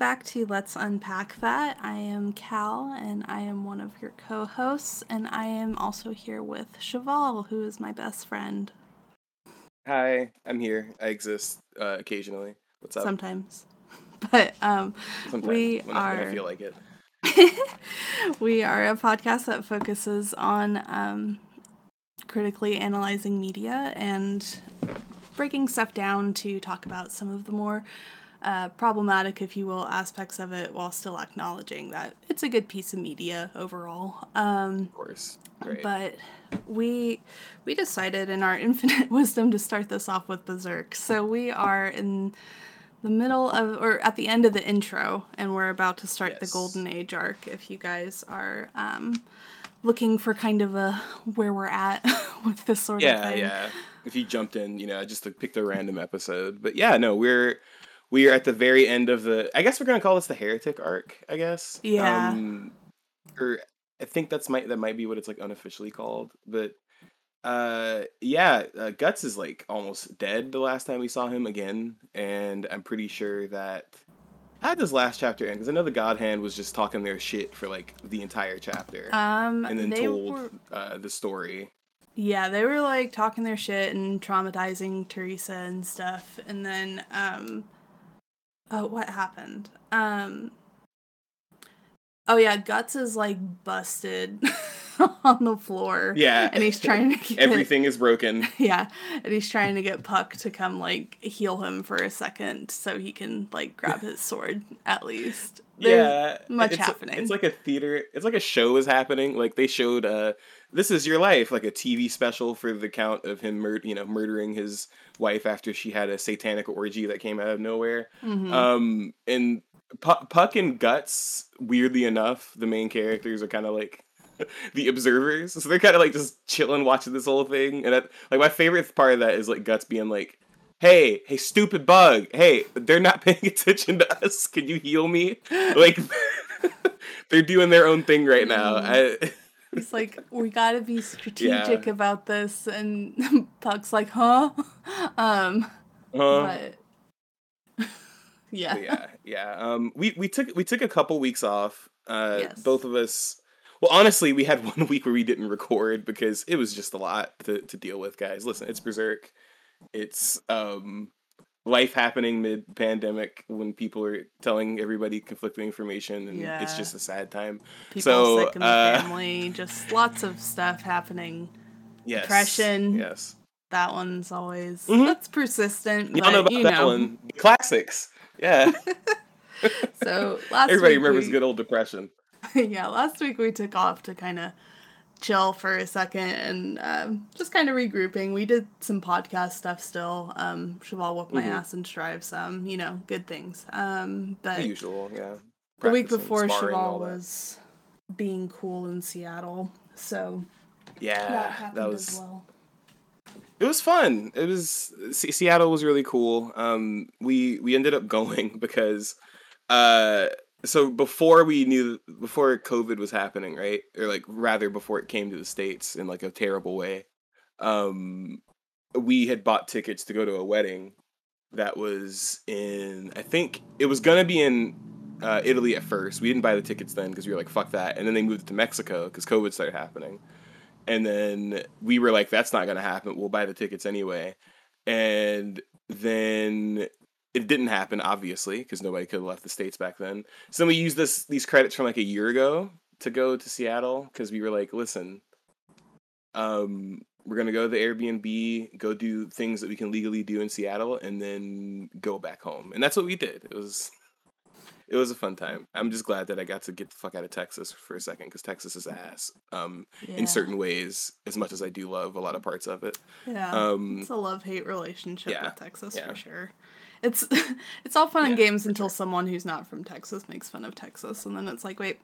Hey guys, welcome back to Let's Unpack That. I am Cal and I am one of your co hosts, and I am also here with Cheval, who is my best friend. Hi, I'm here. I exist uh, occasionally. What's up? Sometimes. But um, Sometimes we when are I feel like it. we are a podcast that focuses on um, critically analyzing media and breaking stuff down to talk about some of the more uh, problematic, if you will, aspects of it while still acknowledging that it's a good piece of media overall. Um, Of course. Right. but we we decided in our infinite wisdom to start this off with Berserk. So we are in the middle of or at the end of the intro and we're about to start the golden age arc if you guys are um looking for kind of a where we're at with this sort of yeah, thing. yeah. yeah. If you jumped in, you know, I just to pick the random episode. But yeah, no, we're we are at the very end of the. I guess we're gonna call this the heretic arc. I guess. Yeah. Um, or I think that's might that might be what it's like unofficially called. But uh, yeah, uh, Guts is like almost dead. The last time we saw him again, and I'm pretty sure that. How this last chapter end? Because I know the God Hand was just talking their shit for like the entire chapter, Um and then told were uh, the story. Yeah, they were like talking their shit and traumatizing Teresa and stuff. And then, um, oh, what happened? Um, oh yeah, Guts is like busted on the floor. Yeah, and he's trying to get Everything is broken. Yeah, and he's trying to get Puck to come like heal him for a second so he can like grab his sword at least. Yeah, much it's, happening. It's like a theater. It's like a show is happening. Like they showed, uh, "This Is Your Life," like a TV special for the count of him, mur- you know, murdering his wife after she had a satanic orgy that came out of nowhere. Mhm. Um, and Pu- Puck and Guts, weirdly enough, the main characters are kind of like the observers, so they're kind of like just chilling, watching this whole thing. And that, like, my favorite part of that is like Guts being like. Hey, hey, stupid bug. Hey, they're not paying attention to us. Can you heal me? Like, they're doing their own thing right now. I, He's like, we gotta be strategic about this, and Puck's like, huh? Um, uh, but yeah, yeah, yeah. Um, we we took we took a couple weeks off. Uh, Yes. both of us. Well, honestly, we had one week where we didn't record because it was just a lot to to deal with, guys. Listen, it's Berserk. It's um life happening mid pandemic when people are telling everybody conflicting information and it's just a sad time. people So, sick in the uh, family, just lots of stuff happening. Yes. Depression. Yes. That one's always Mhm. that's persistent. Y'all but, know about you that know. one. Classics. Yeah. So last Everybody remembers we, good old depression. yeah, last week we took off to kind of chill for a second and um, just kind of regrouping. We did some podcast stuff still. Um, Cheval whooped my Mhm. ass and strive some, you know, good things. Um, but The usual, yeah. the week before Cheval was being cool in Seattle, so Yeah, that happened that as was well. it was fun. It was Se- Seattle was really cool. Um, we we ended up going because uh, so before we knew before COVID was happening, right? Or like rather before it came to the states in like a terrible way. Um, we had bought tickets to go to a wedding that was in I think it was gonna be in uh, Italy at first. We didn't buy the tickets then because we were like fuck that, and then they moved it to Mexico because COVID started happening. And then we were like, that's not gonna happen. We'll buy the tickets anyway. And then it didn't happen, obviously, because nobody could have left the states back then. So then we used this these credits from like a year ago to go to Seattle because we were like, listen, um, we're gonna go to the Airbnb, go do things that we can legally do in Seattle, and then go back home. And that's what we did. It was it was a fun time. I'm just glad that I got to get the fuck out of Texas for a second because Texas is ass. Um, Yeah. in certain ways, as much as I do love a lot of parts of it. Yeah, Um, it's a love hate relationship yeah, with Texas yeah. for sure. It's it's all fun and games until sure. someone who's not from Texas makes fun of Texas, and then it's like, wait,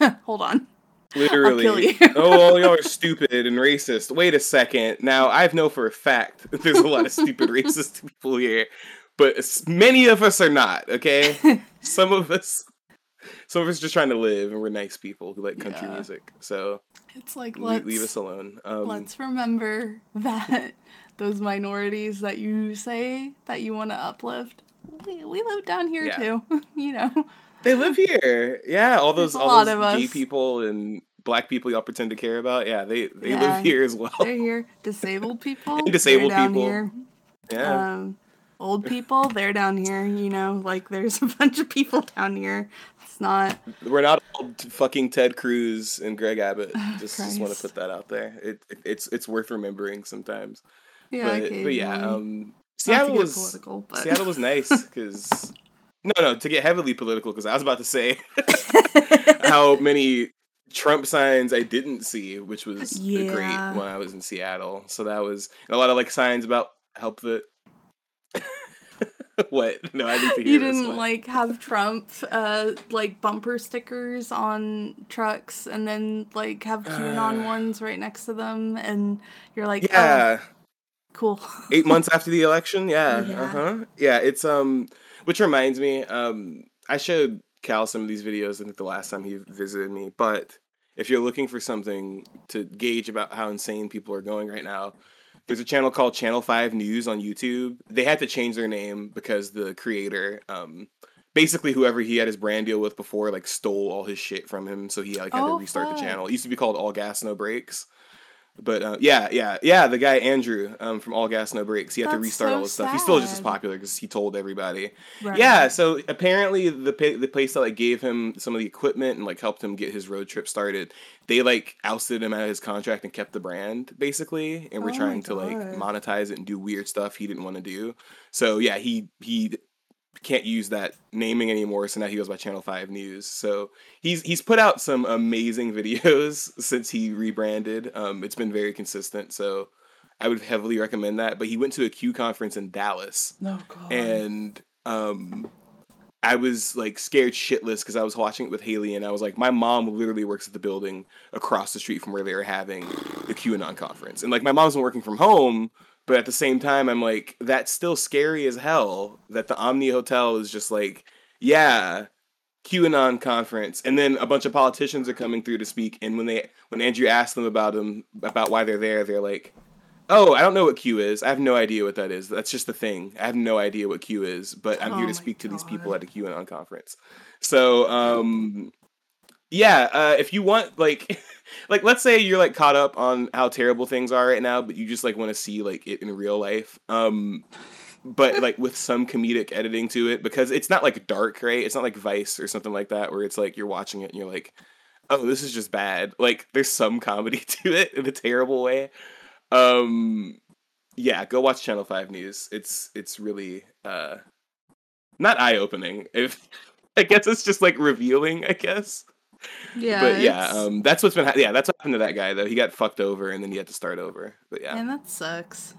hold on. Literally. kill you. oh, well, y'all are stupid and racist. Wait a second. Now, I know for a fact that there's a lot of stupid racist people here, but many of us are not, okay? Some of us. Some of us just trying to live, and we're nice people who like country Yeah. music. So It's like le- let's leave us alone. Um, let's remember that those minorities that you say that you want to uplift we, we live down here Yeah. too. you know. They live here. Yeah, all those all those gay us. people and black people y'all pretend to care about. Yeah, they they Yeah. live here as well. They're here. Disabled people. Disabled down people. Here. Yeah. Um, old people, they're down here. You know, like there's a bunch of people down here. It's not. We're not fucking Ted Cruz and Greg Abbott. Oh, Just just want to put that out there. It, it it's it's worth remembering sometimes. Yeah, but, but yeah, um, Seattle was political, but Seattle was nice because no no to get heavily political because I was about to say how many Trump signs I didn't see, which was Yeah. great when I was in Seattle. So that was a lot of like signs about help the. what? No, I need to hear you didn't like have Trump uh like bumper stickers on trucks and then like have QAnon Uh. ones right next to them and you're like oh, Yeah. Cool. eight months after the election? Yeah, Yeah. uh-huh. Yeah it's um which reminds me um i showed cal some of these videos i think the last time he visited me but if you're looking for something to gauge about how insane people are going right now there's a channel called channel 5 news on youtube. They had to change their name because the creator um basically whoever he had his brand deal with before like stole all his shit from him so he like had Oh, to restart the channel. It used to be called all gas no brakes but uh, yeah, yeah, yeah. The guy Andrew um, from All Gas No Brakes, he had to restart so all his stuff. He's still just as popular because he told everybody. Right. Yeah. So apparently, the pa- the place that like gave him some of the equipment and like helped him get his road trip started, they like ousted him out of his contract and kept the brand basically, and were Oh trying to like monetize it and do weird stuff he didn't want to do. So yeah, he he can't use that naming anymore. So now he goes by Channel Five News. So he's he's put out some amazing videos since he rebranded. Um, it's been very consistent. So I would heavily recommend that. But he went to a Q conference in Dallas, No god. and um, I was like scared shitless because I was watching it with Haley, and I was like, my mom literally works at the building across the street from where they were having the QAnon conference, and like my mom's been working from home. But at the same time, I'm like, that's still scary as hell that the Omni Hotel is just like, yeah, QAnon conference, and then a bunch of politicians are coming through to speak. And when they when Andrew asked them about them about why they're there, they're like, "Oh, I don't know what Q is. I have no idea what that is. That's just the thing. I have no idea what Q is, but I'm Oh here to speak to these people at a QAnon conference." So, um, yeah, uh, if you want like like let's say you're like caught up on how terrible things are right now, but you just like want to see like it in real life. Um but like with some comedic editing to it because it's not like dark, right? It's not like Vice or something like that where it's like you're watching it and you're like, "Oh, this is just bad." Like there's some comedy to it in a terrible way. Um yeah, go watch Channel 5 News. It's it's really uh not eye-opening. If I guess it's just like revealing, I guess yeah. but yeah, um, that's what's been ha- yeah, that's what happened to that guy though. He got fucked over and then he had to start over. But yeah, And that sucks.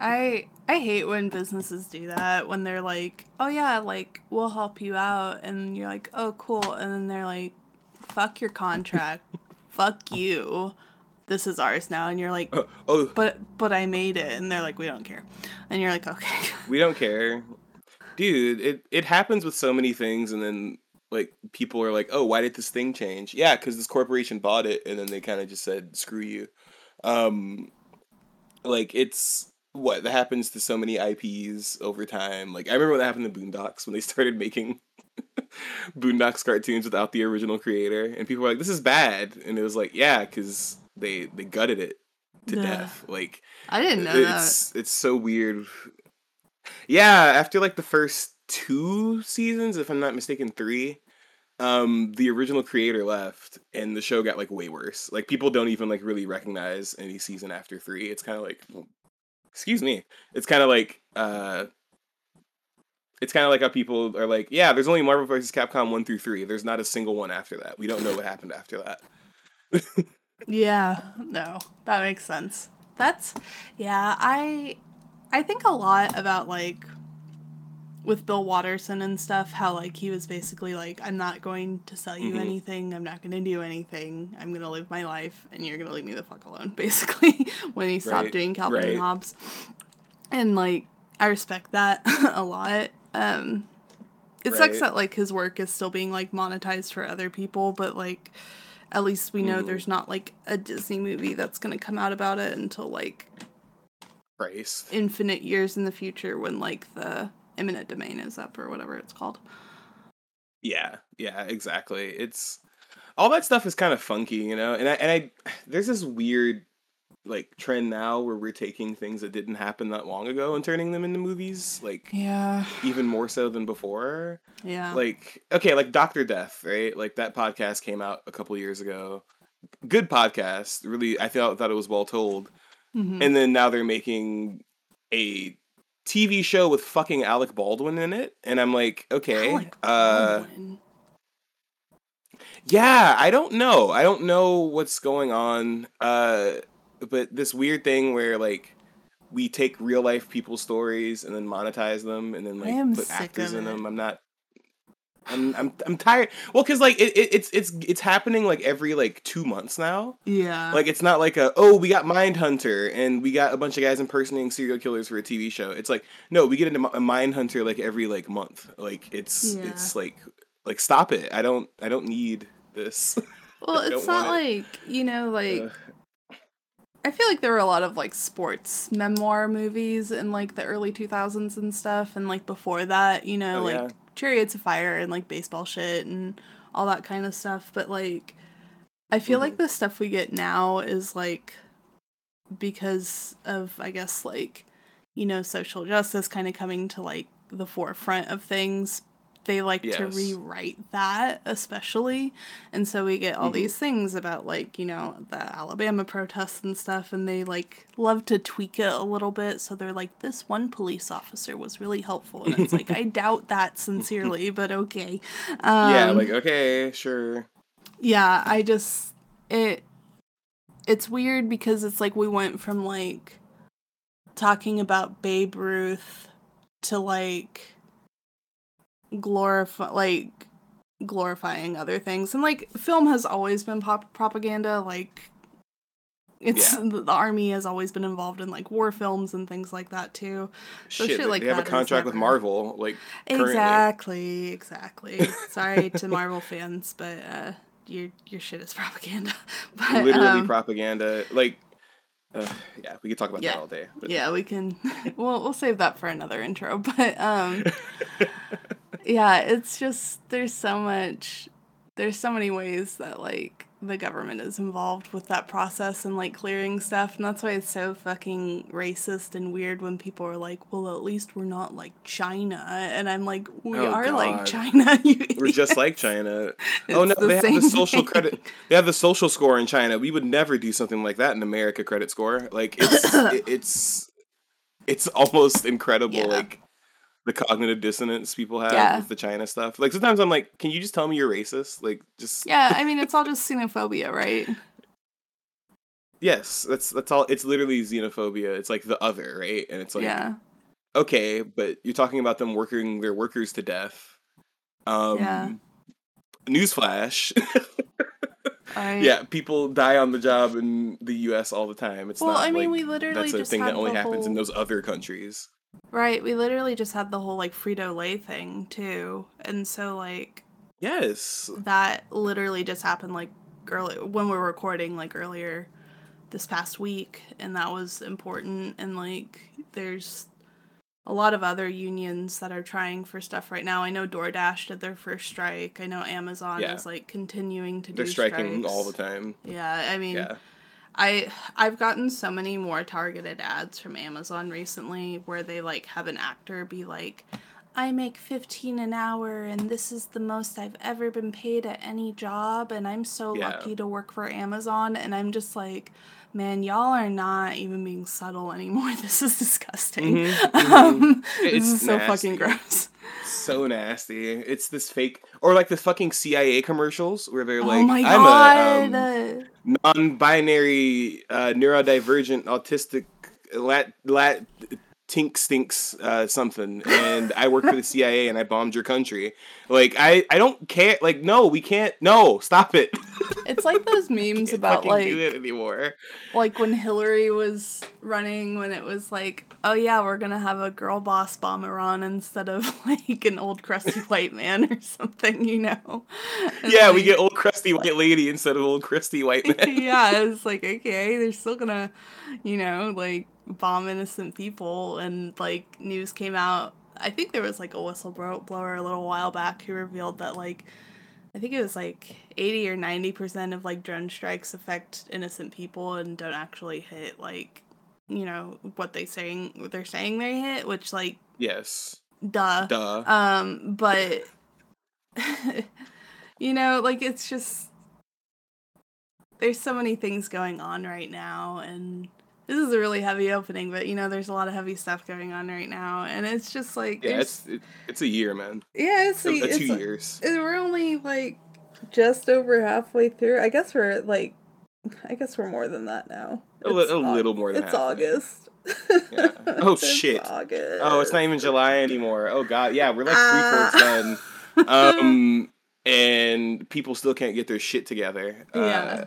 I I hate when businesses do that when they're like, "Oh yeah, like we'll help you out." And you're like, "Oh cool." And then they're like, "Fuck your contract. Fuck you. This is ours now." And you're like, oh, oh, "But but I made it." And they're like, "We don't care." And you're like, "Okay." we don't care, dude. It it happens with so many things, and then like people are like, oh, why did this thing change? Yeah, because this corporation bought it, and then they kind of just said, screw you. Um, like it's what that happens to so many IPs over time. Like I remember when that happened to Boondocks when they started making Boondocks cartoons without the original creator, and people were like, "This is bad," and it was like, "Yeah, because they they gutted it to Yeah. death." Like I didn't know that. it's it's so weird. Yeah, after like the first two seasons, if I'm not mistaken, three, um, the original creator left, and the show got like way worse. Like people don't even like really recognize any season after three. It's kind of like, excuse me, it's kind of like uh. It's kind of like how people are like, yeah, there's only Marvel vs. Capcom 1 through 3. There's not a single one after that. We don't know what happened after that. Yeah, no, that makes sense. That's yeah, I I think a lot about like with Bill Watterson and stuff, how like he was basically like, I'm not going to sell you Mhm. anything, I'm not gonna do anything, I'm gonna live my life and you're gonna leave me the fuck alone, basically, when he stopped Right, doing Calvin right. and Hobbes. And like I respect that a lot. Um it sucks that like his work is still being like monetized for other people, but like at least we know Mhm. there's not like a Disney movie that's gonna come out about it until like Christ. infinite years in the future when like the eminent domain is up or whatever it's called. Yeah, yeah, exactly. It's all that stuff is kind of funky, you know. And I and I there's this weird like trend now where we're taking things that didn't happen that long ago and turning them into movies, like Yeah. even more so than before. Yeah. Like okay, like Doctor Death, right? Like that podcast came out a couple years ago. Good podcast. Really, I thought thought it was well told. Mhm. And then now they're making a TV show with fucking Alec Baldwin in it, and I'm like, okay, uh, yeah, I don't know. I don't know what's going on. Uh, but this weird thing where like we take real life people's stories and then monetize them and then like put actors in them. I'm not. I'm I'm I'm tired. Well, because like it, it, it's it's it's happening like every like two months now. yeah. Like it's not like a oh we got Mindhunter and we got a bunch of guys impersonating serial killers for a TV show. It's like no we get into a Mindhunter like every like month. Like it's Yeah. it's like like stop it. I don't I don't need this. well, it's not like, you know, like Ugh. I feel like there were a lot of like sports memoir movies in like the early 2000s and stuff and like before that, you know, Oh, like yeah. Chariots of Fire and like baseball shit and all that kind of stuff, but like I feel like Mm-hmm. the stuff we get now is like because of I guess like you know social justice kind of coming to like the forefront of things they like to rewrite that especially. And so we get all Mhm. these things about like you know the alabama protests and stuff and they like love to tweak it a little bit. So they're like this one police officer was really helpful. And it's like i doubt that sincerely but okay. Um, yeah, like okay, sure. yeah, I just it it's weird because it's like we went from like talking about Babe Ruth to like glorify like glorifying other things and like film has always been pop propaganda like it's Yeah. the, the army has always been involved in like war films and things like that too So Shit, shit like they have a contract with Marvel. Like currently. Exactly, exactly. Sorry to Marvel fans, but uh, your your shit is propaganda. But literally um, propaganda. Like, uh, yeah, we could talk about Yeah. that all day. but- yeah, we can. We'll we'll save that for another intro. But um, yeah, it's just there's so much. There's so many ways that like the government is involved with that process and like clearing stuff, and that's why it's so fucking racist and weird when people are like, "Well, at least we're not like China," and I'm like, "We Oh, are like China." We're just like idiots." China. oh no, the they have the social thing. credit. They have the social score in China. We would never do something like that in America. Credit score, like it's it- it's it's almost incredible. Yeah. Like the cognitive dissonance people have Yeah. with the China stuff. Like sometimes I'm like, can you just tell me you're racist? Like just Yeah, I mean it's all just xenophobia, right? yes, that's that's all. It's literally xenophobia. It's like the other, right? And it's like yeah. okay, but you're talking about them working their workers to death. Um, Yeah. Newsflash. I, yeah, people die on the job in the U.S. all the time. It's Well, not I mean, like we literally that's a thing that only the happens in those other countries. Right, we literally just had the whole like Frito Lay thing too. And so like Yes. that literally just happened like early when we were recording like earlier this past week and that was important and like there's a lot of other unions that are trying for stuff right now. I know DoorDash did their first strike. I know Amazon Yeah. is like continuing to They're do striking all the time. Yeah, I mean Yeah. I I've gotten so many more targeted ads from Amazon recently where they like have an actor be like I make 15 an hour and this is the most I've ever been paid at any job and I'm so Yeah. lucky to work for Amazon and I'm just like man y'all are not even being subtle anymore this is disgusting Mhm, mhm. um, It's this is so nasty. fucking gross So nasty. It's this fake, or like the fucking CIA commercials where they're like, oh my "I'm god a um, non-binary, uh, neurodivergent, autistic, lat lat tink stinks uh, something, and I work for the CIA and I bombed your country." Like, I I don't care. Like, no, we can't. No, stop it. it's like those memes about like do it anymore. like when Hillary was running, when it was like, oh yeah, we're gonna have a girl boss bomb Iran instead of like an old crusty white man or something, you know? And, Yeah, we get old crusty white lady instead of old crusty white man. yeah, it's like okay, they're still gonna, you know, like bomb innocent people and like news came out. I think there was like a whistleblower a little while back who revealed that like i think it was like 80 or 90 percent of like drone strikes affect innocent people and don't actually hit like you know what they saying what they're saying they hit which like yes. duh. Duh. Um but you know like it's just there's so many things going on right now and this is a really heavy opening but you know there's a lot of heavy stuff going on right now and it's just like yeah it's it, it's a year man yeah it's, a, a, it's two a- years we're only like just over halfway through i guess we're like i guess we're more than that now A li- a little more than that. it's august Yeah. Oh, It's shit. august oh it's not even july anymore oh god yeah we're like three Ah. fourths done um and people still can't get their shit together uh, Yeah.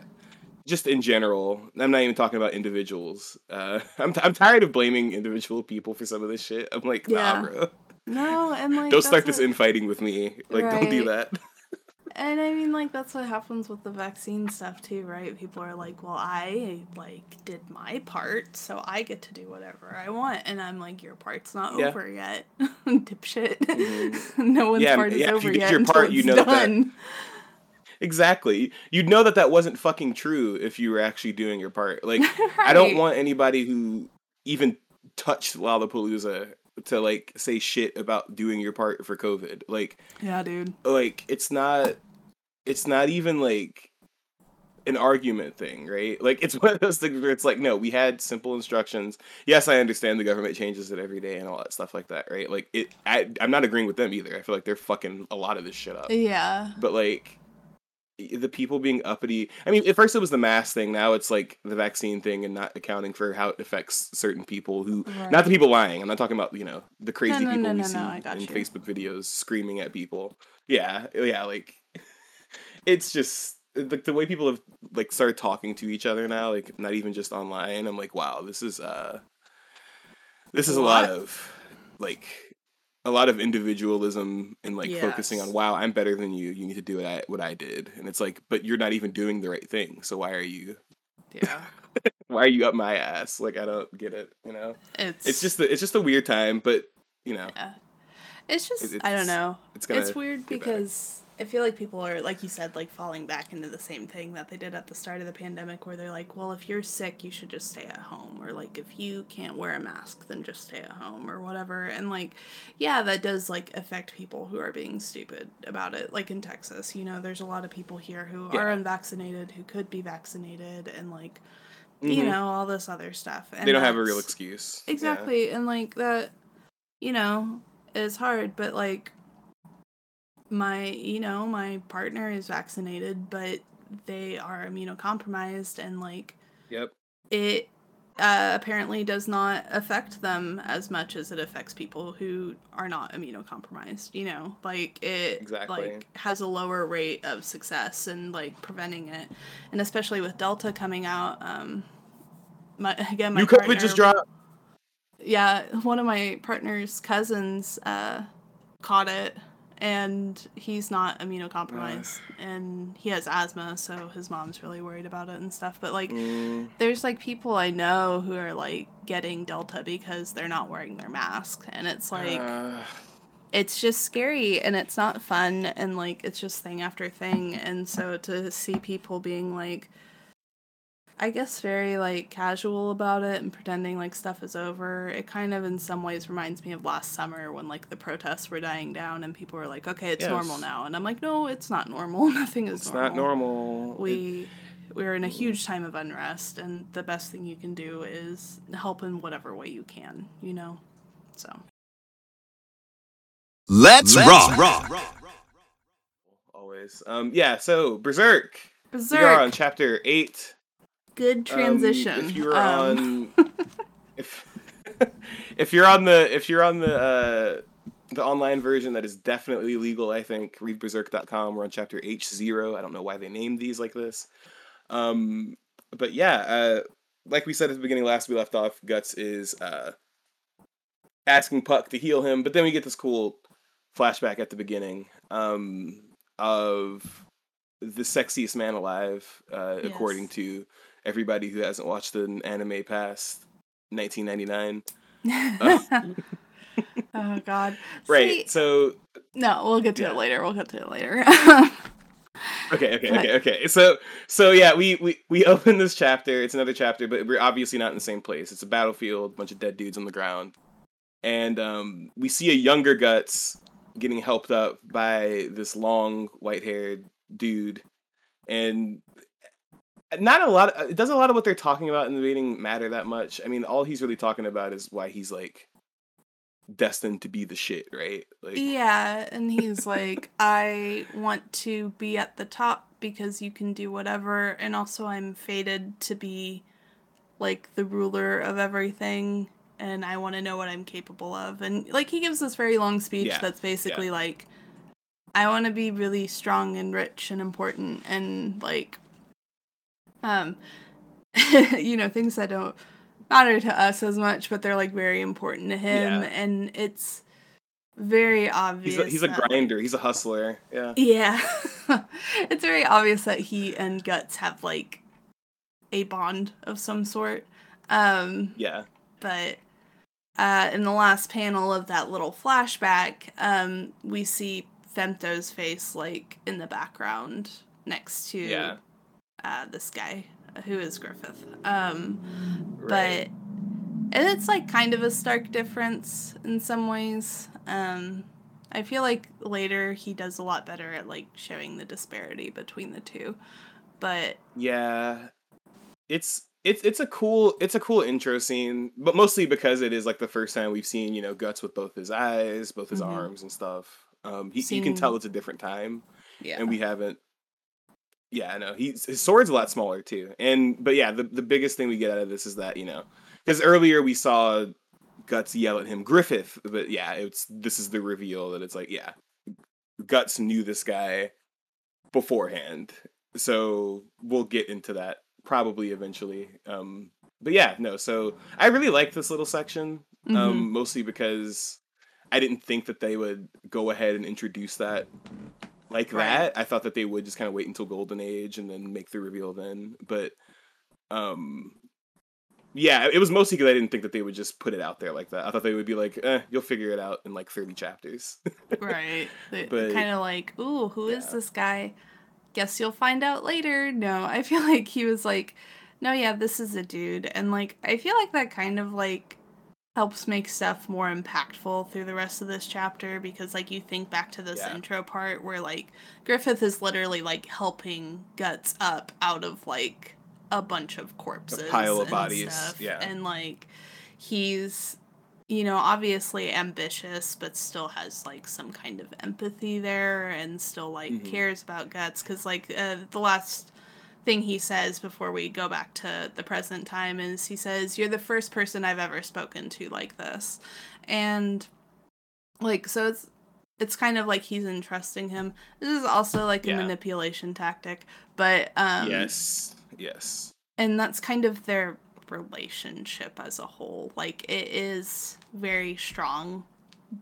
Just in general i'm not even talking about individuals uh i'm, I'm tired of blaming individual people for some of this shit i'm like nah Yeah. bro no and like don't start that's this what- infighting with me like don't do that And I mean, like, that's what happens with the vaccine stuff, too, right? People are like, well, I, like, did my part, so I get to do whatever I want. And I'm like, your part's not Yeah. over yet, dipshit. Mhm. no one's Yeah, part is yeah, if over you did yet your part, you know that- done. Exactly you'd know that that wasn't fucking true if you were actually doing your part like I don't want anybody who even touched Lollapalooza to like say shit about doing your part for COVID. Like, Yeah, dude. like it's not, it's not even like an argument thing, right? Like it's one of those things where it's like, no, we had simple instructions. Yes, I understand the government changes it every day and all that stuff like that, right? Like it, I, I'm not agreeing with them either. I feel like they're fucking a lot of this shit up. Yeah. But like the people being uppity. I mean, at first it was the mask thing. Now it's like the vaccine thing and not accounting for how it affects certain people who, not the people lying. I'm not talking about you know the crazy no, people no, we no, see no, in you. Facebook videos screaming at people. Yeah, yeah, like it's just like the way people have like started talking to each other now, like not even just online. I'm like, wow, this is uh, this is a lot of like a lot of individualism and like focusing on wow i'm better than you. You need to do what i what i did. And it's like but you're not even doing the right thing. So why are you Yeah. why are you up my ass? Like i don't get it you know? It's it's just a, it's just a weird time but you know. Yeah. It's just It- I don't know. it's gonna It's weird because I feel like people are like you said like falling back into the same thing that they did at the start of the pandemic where they're like, well, if you're sick, you should just stay at home or like if you can't wear a mask, then just stay at home or whatever. And like yeah, that does like affect people who are being stupid about it. Like in Texas, you know, there's a lot of people here who are unvaccinated who could be vaccinated and like you Mhm. know, all this other stuff. And they don't have a real excuse Yeah. Exactly. And like that, you know, is hard, but like my, you know, my partner is vaccinated, but they are immunocompromised and like yep it uh, apparently does not affect them as much as it affects people who are not immunocompromised. You know, like it Exactly. like has a lower rate of success and like preventing it, and especially with Delta coming out. Um, my again, my you covid partner, just dropped yeah, one of my partner's cousins uh, caught it, and he's not immunocompromised, and he has asthma, so his mom's really worried about it and stuff. But like, Mm, there's like people I know who are like getting Delta because they're not wearing their mask, and it's like uh, it's just scary and it's not fun, and like it's just thing after thing, and so to see people being like. I guess very like casual about it and pretending like stuff is over. It kind of in some ways reminds me of last summer when like the protests were dying down and people were like, "Okay, it's normal now." And I'm like, "No, it's not normal. Nothing is it's normal." not normal It- we we're in a huge time of unrest and the best thing you can do is help in whatever way you can you know so Let's, rock. Rock. Always um yeah so berserk we are berserk on chapter eight good Um, transition if you're Um, on, if if you're on the if you're on the uh, the online version, that is definitely legal. I think readberserk.com. We're on chapter H zero. I don't know why they named these like this. Um, but yeah, uh, like we said at the beginning, last we left off, Guts is uh, asking Puck to heal him, but then we get this cool flashback at the beginning um, of the sexiest man alive, uh, according to everybody who hasn't watched an anime past 1999. oh God. Right. See, so no, we'll get to Yeah. it later. We'll get to it later. okay, okay, okay, okay. So so yeah, we we we open this chapter. It's another chapter, but we're obviously not in the same place. It's a battlefield, bunch of dead dudes on the ground, and um, we see a younger Guts getting helped up by this long white-haired dude, and not a lot. It doesn't a lot of what they're talking about in the meeting matter that much. I mean, all he's really talking about is why he's like destined to be the shit, right? Like, yeah, and he's like, I want to be at the top because you can do whatever, and also I'm fated to be like the ruler of everything, and I want to know what I'm capable of. And like, he gives this very long speech Yeah, that's basically like, I want to be really strong and rich and important, and like, um, you know, things that don't matter to us as much, but they're like very important to him, Yeah. and it's very obvious. he's a, he's a that, like- grinder. He's a hustler. Yeah. yeah. it's very obvious that he and Guts have like a bond of some sort. Um Yeah. but uh in the last panel of that little flashback, um we see Femto's face like in the background next to Yeah. Uh this guy who is Griffith. Um Right. but and it's like kind of a stark difference in some ways um i feel like later he does a lot better at like showing the disparity between the two but Yeah. It's it's it's a cool it's a cool intro scene, but mostly because it is like the first time we've seen, you know, guts with both his eyes, both his Mhm. arms and stuff. Um he, you can tell it's a different time yeah and we haven't yeah, I know. He's his sword's a lot smaller too. And but yeah, the the biggest thing we get out of this is that, you know, cuz earlier we saw Guts yell at him Griffith, but yeah, it's this is the reveal that it's like, yeah, Guts knew this guy beforehand. So we'll get into that probably eventually. Um but yeah, no. So I really like this little section um mostly because I didn't think that they would go ahead and introduce that like Right. that. I thought that they would just kind of wait until Golden Age and then make the reveal then. But um yeah, it was mostly because I didn't think that they would just put it out there like that. I thought they would be like, eh, you'll figure it out in like 30 chapters. right but- kind of like ooh who is yeah. this guy guess you'll find out later no i feel like he was like no yeah this is a dude and like i feel like that kind of like helps make stuff more impactful through the rest of this chapter because like you think back to this Yeah. intro part where like griffith is literally like helping guts up out of like a bunch of corpses pile of and bodies, stuff, yeah. and like he's you know obviously ambitious but still has like some kind of empathy there and still like Mhm. cares about guts because like uh, the last thing he says before we go back to the present time is he says you're the first person i've ever spoken to like this and like so it's it's kind of like he's entrusting him this is also like a manipulation tactic but um yes. Yes. and that's kind of their relationship as a whole like it is very strong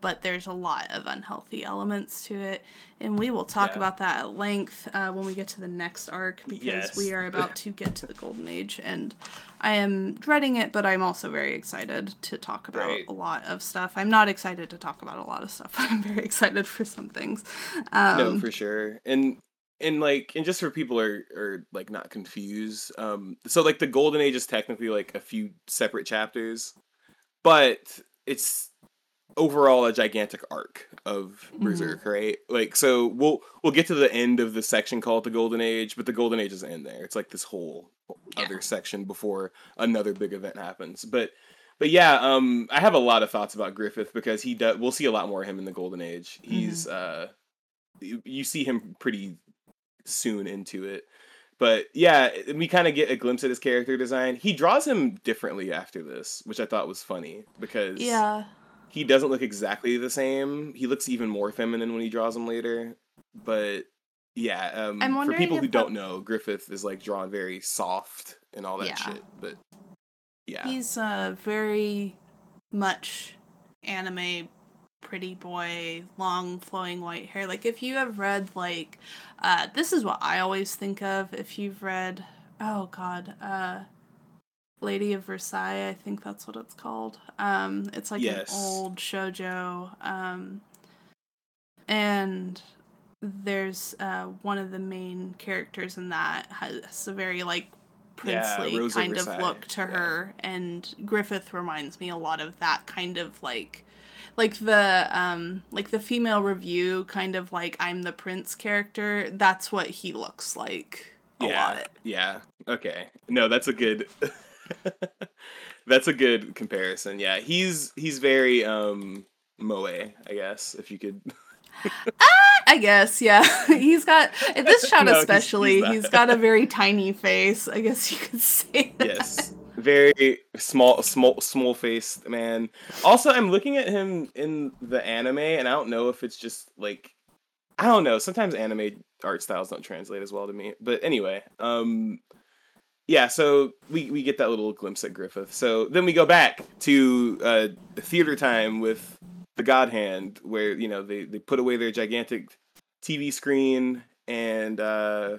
but there's a lot of unhealthy elements to it and we will talk Yeah. about that at length uh, when we get to the next arc because Yes. we are about to get to the golden age and i am dreading it but i'm also very excited to talk about Right. a lot of stuff i'm not excited to talk about a lot of stuff i'm very excited for some things um, no, for sure. And and like and just for people are are like not confused. Um so like the Golden Age is technically like a few separate chapters, but it's overall a gigantic arc of. Berserk, right? Like so we'll we'll get to the end of the section called the Golden Age, but the Golden Age isn't in there. It's like this whole Yeah. other section before another big event happens. But but yeah, um I have a lot of thoughts about Griffith because he does we'll see a lot more of him in the Golden Age. He's uh you, you see him pretty soon into it. But yeah, we kind of get a glimpse at his character design. He draws him differently after this, which I thought was funny because yeah he doesn't look exactly the same. He looks even more feminine when he draws him later. But yeah, um, for people who that- don't know, Griffith is like drawn very soft and all that Yeah. shit. But yeah, He's uh very much anime pretty boy, long flowing white hair. Like if you have read like uh this is what I always think of if you've read oh god, uh Lady of Versailles, I think that's what it's called. Um, it's like Yes. an old shojo. Um, and there's uh, one of the main characters in that has a very like princely of kind of look to yeah. her, and Griffith reminds me a lot of that kind of like. Like the um like the female revue kind of like I'm the prince character, that's what he looks like a yeah, lot. yeah. Okay. No, that's a good. that's a good comparison. Yeah, he's he's very um moe, I guess. If you could. I guess, yeah. he's got in this shot No, especially. he's he's got a very tiny face. I guess you could say that. yes very small small small faced man also i'm looking at him in the anime and i don't know if it's just like i don't know sometimes anime art styles don't translate as well to me but anyway um yeah so we we get that little glimpse at griffith so then we go back to uh theater time with the god hand where you know they they put away their gigantic tv screen and uh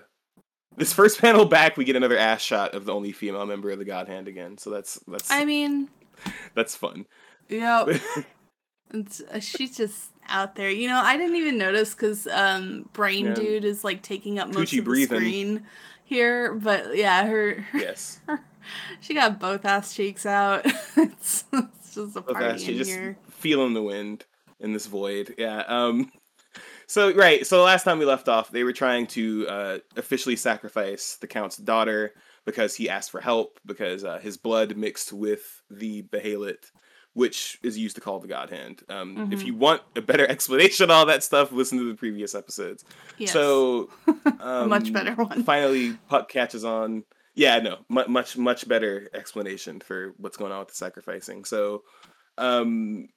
this first panel back, we get another ass shot of the only female member of the God Hand again. So that's that's I mean, that's fun. Yeah, uh, she's just out there. You know, I didn't even notice because um, Brain Yeah. Dude is like taking up most of the breathing. screen here. But yeah, her, yes, she got both ass cheeks out. it's, it's just a Both party ass- in just here. feeling the wind in this void. Yeah. Um. So right. So the last time we left off, they were trying to uh, officially sacrifice the count's daughter because he asked for help because uh, his blood mixed with the Behelit, which is used to call the God Hand. Um, If Mhm. you want a better explanation of all that stuff, listen to the previous episodes. Yes. So a much um, better one. finally puck catches on yeah no mu- much much better explanation for what's going on with the sacrificing so um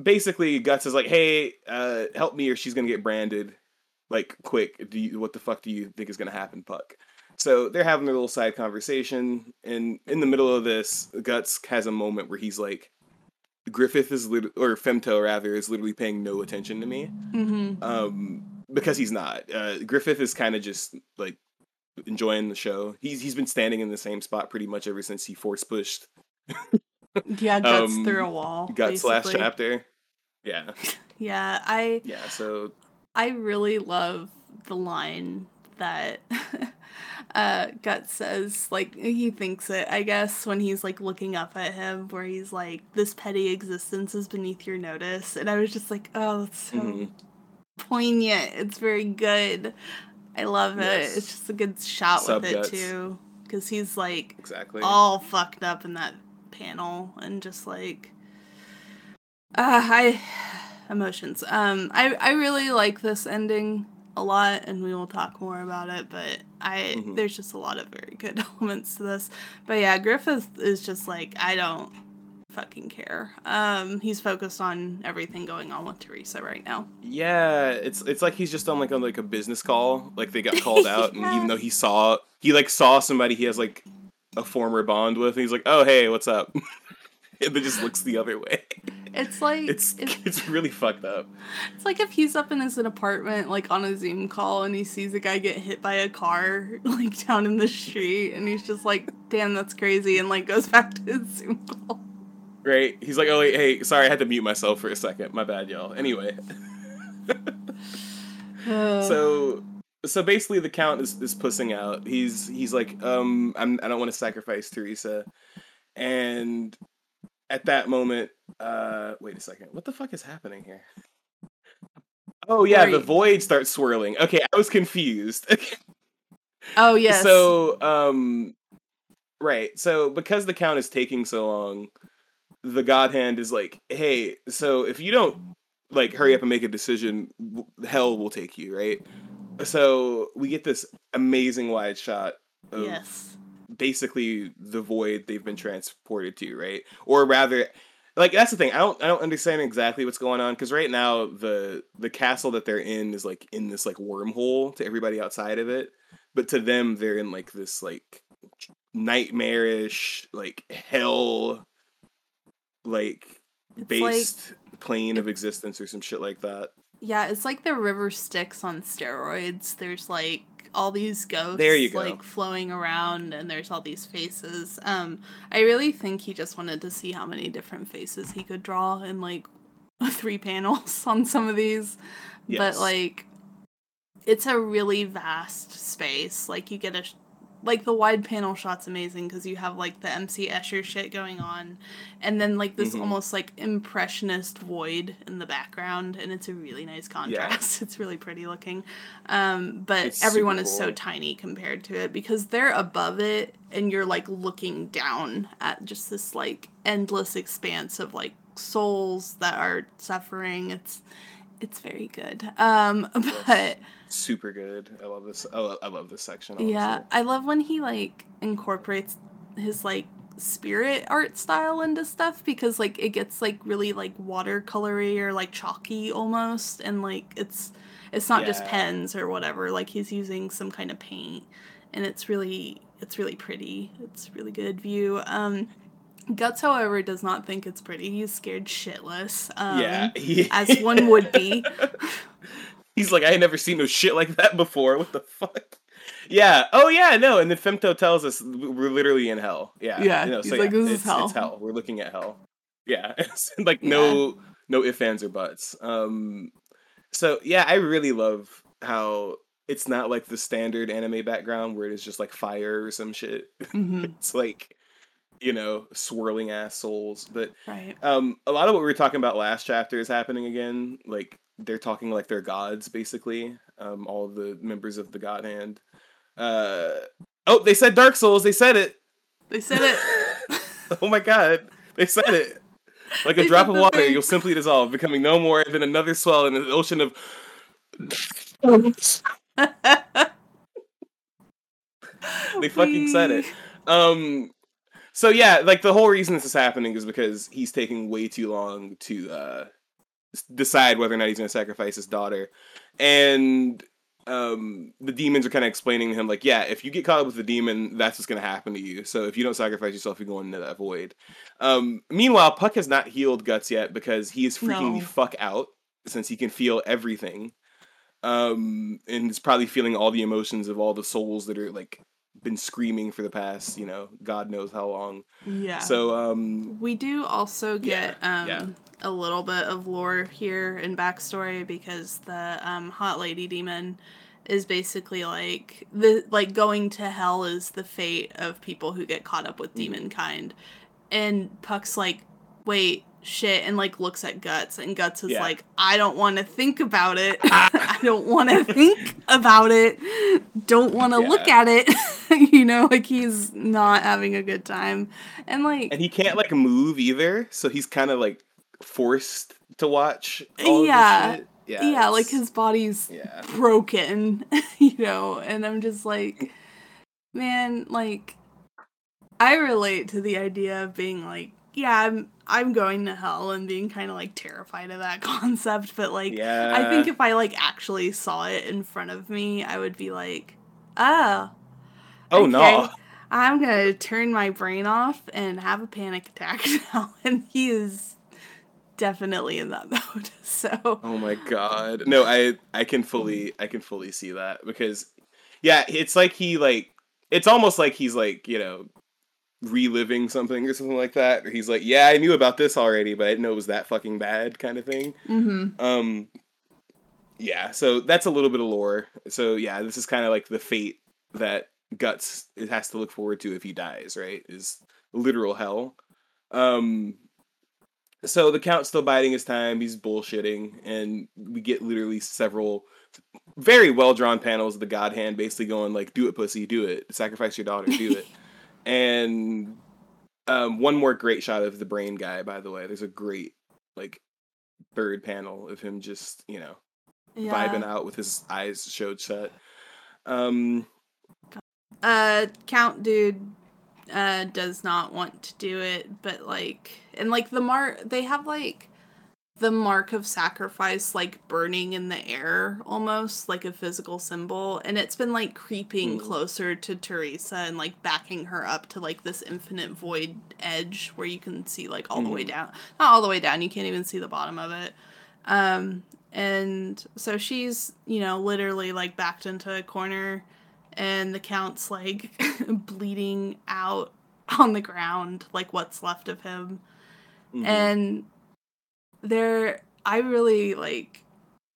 basically guts is like hey uh help me or she's gonna get branded like quick do you what the fuck do you think is gonna happen puck so they're having their little side conversation and in the middle of this guts has a moment where he's like griffith is lit- or femto rather is literally paying no attention to me. Mm-hmm. um because he's not. Uh griffith is kind of just like enjoying the show. He's he's been standing in the same spot pretty much ever since he force pushed. Yeah, guts um, through a wall. guts last chapter. Yeah. Yeah, I yeah so I really love the line that uh Guts says, like he thinks it, I guess, when he's like looking up at him, where he's like, This petty existence is beneath your notice. And I was just like, Oh, that's so mhm. poignant. It's very good. I love it. Yes. It's just a good shot Sub with it too. Cause he's like exactly all fucked up in that panel and just like uh i emotions um i i really like this ending a lot and we will talk more about it but i Mhm. there's just a lot of very good elements to this. But yeah griffith is just like i don't fucking care. Um he's focused on everything going on with teresa right now. Yeah it's it's like he's just on like on like a business call. Like they got called out and even though he saw he like saw somebody he has like a former bond with and he's like oh hey what's up? And then just looks the other way it's like it's it's really fucked up It's like if he's up in his apartment, like on a Zoom call, and he sees a guy get hit by a car, like down in the street, and he's just like, "Damn, that's crazy," and like goes back to his Zoom call. Great. He's like, oh wait, hey, sorry, I had to mute myself for a second. My bad, y'all. Anyway, so so basically, the count is is pussing out. He's he's like, um, I'm I don't want to sacrifice Teresa, and at that moment, uh, wait a second, what the fuck is happening here? Oh yeah, the void starts swirling. Okay, I was confused. oh yes, So, um, right. So because the count is taking so long, the God Hand is like, hey, so if you don't like hurry up and make a decision, hell will take you, right? So we get this amazing wide shot of yes, basically the void they've been transported to, right? Or rather, like that's the thing. I don't I don't understand exactly what's going on because right now the the castle that they're in is like in this like wormhole to everybody outside of it, but to them they're in like this like nightmarish like hell like based plane of existence or some shit like that. yeah, it's like the river Styx on steroids. There's like all these ghosts There you go. like flowing around and there's all these faces. Um I really think he just wanted to see how many different faces he could draw in like three panels on some of these. Yes. But like it's a really vast space. Like you get a like the wide panel shot's amazing because you have like the MC Escher shit going on, and then like this Mhm. almost like impressionist void in the background, and it's a really nice contrast. It's really pretty looking, um, but It's everyone is so tiny compared to it because they're above it, and you're like looking down at just this like endless expanse of like souls that are suffering. It's it's very good. Um, but super good. I love this. I love, I love this section. yeah. I love when he like incorporates his like spirit art style into stuff because like it gets like really like watercolory or like chalky almost and like it's it's not just pens or whatever like he's using some kind of paint and it's really it's really pretty it's really good view um guts however does not think it's pretty he's scared shitless um yeah. as one would be He's like, I ain't never seen no shit like that before. What the fuck? Yeah. Oh yeah. No. And then Femto tells us we're literally in hell. Yeah. Yeah, You know, he's so like, yeah, this is it's, hell. It's hell. We're looking at hell. Yeah. It's like no no ifs ands or buts. Um. So yeah, I really love how it's not like the standard anime background where it is just like fire or some shit. Mhm, it's like you know swirling ass souls, but right um a lot of what we were talking about last chapter is happening again like they're talking like they're gods basically um all of the members of the god hand. Uh oh they said dark souls they said it. They said it. Oh my god they said it. Like a They drop of water thing. you'll simply dissolve becoming no more than another swell in an ocean of they fucking said it. Um so yeah like the whole reason this is happening is because he's taking way too long to uh decide whether or not he's going to sacrifice his daughter. And um the demons are kind of explaining to him like yeah if you get caught up with the demon that's what's going to happen to you. So if you don't sacrifice yourself you're going into that void. Um meanwhile puck has not healed guts yet because he is freaking No. the fuck out since he can feel everything. Um and is probably feeling all the emotions of all the souls that are like been screaming for the past you know god knows how long. Yeah. So um We do also get Yeah, um, yeah. A little bit of lore here and backstory because the um, hot lady demon is basically like the like going to hell is the fate of people who get caught up with Mm-hmm. demon kind, and Puck's like, wait. Shit, and like looks at Guts, and Guts is Yeah. like, I don't want to think about it. I don't want to think about it. Don't want to look at it. you know, like he's not having a good time. And like, and he can't like move either so he's kind of like forced to watch all Yeah. yeah yeah, like his body's yeah. broken, you know, and I'm just like, man, like, I relate to the idea of being like, yeah, I'm I'm going to hell and being kind of like terrified of that concept, but like, yeah I think if I like actually saw it in front of me, I would be like, oh, oh okay, no I'm gonna turn my brain off and have a panic attack now, and he is definitely in that mode. So. Oh my god. No, I I can fully I can fully see that because yeah, it's like he like it's almost like he's like, you know, reliving something or something like that. Or he's like, "Yeah, I knew about this already, but I didn't know it was that fucking bad" kind of thing. Mm-hmm. Um yeah, so that's a little bit of lore. So yeah, this is kind of like the fate that Guts it has to look forward to if he dies, right? Is literal hell. Um so the count's still biding his time, he's bullshitting, and we get literally several very well drawn panels of the God Hand basically going like, "Do it, pussy, do it. Sacrifice your daughter, do it." and um, one more great shot of the brain guy. By the way, there's a great like third panel of him just you know vibing out with his eyes showed shut. Um, uh count dude uh does not want to do it but like and like the mark they have like the mark of sacrifice like burning in the air almost like a physical symbol and it's been like creeping Hmm. closer to Teresa and like backing her up to like this infinite void edge where you can see like all the way Mhm. down not all the way down you can't even see the bottom of it um and so she's you know literally like backed into a corner and the count's like bleeding out on the ground, like what's left of him. Mm-hmm. And there I really like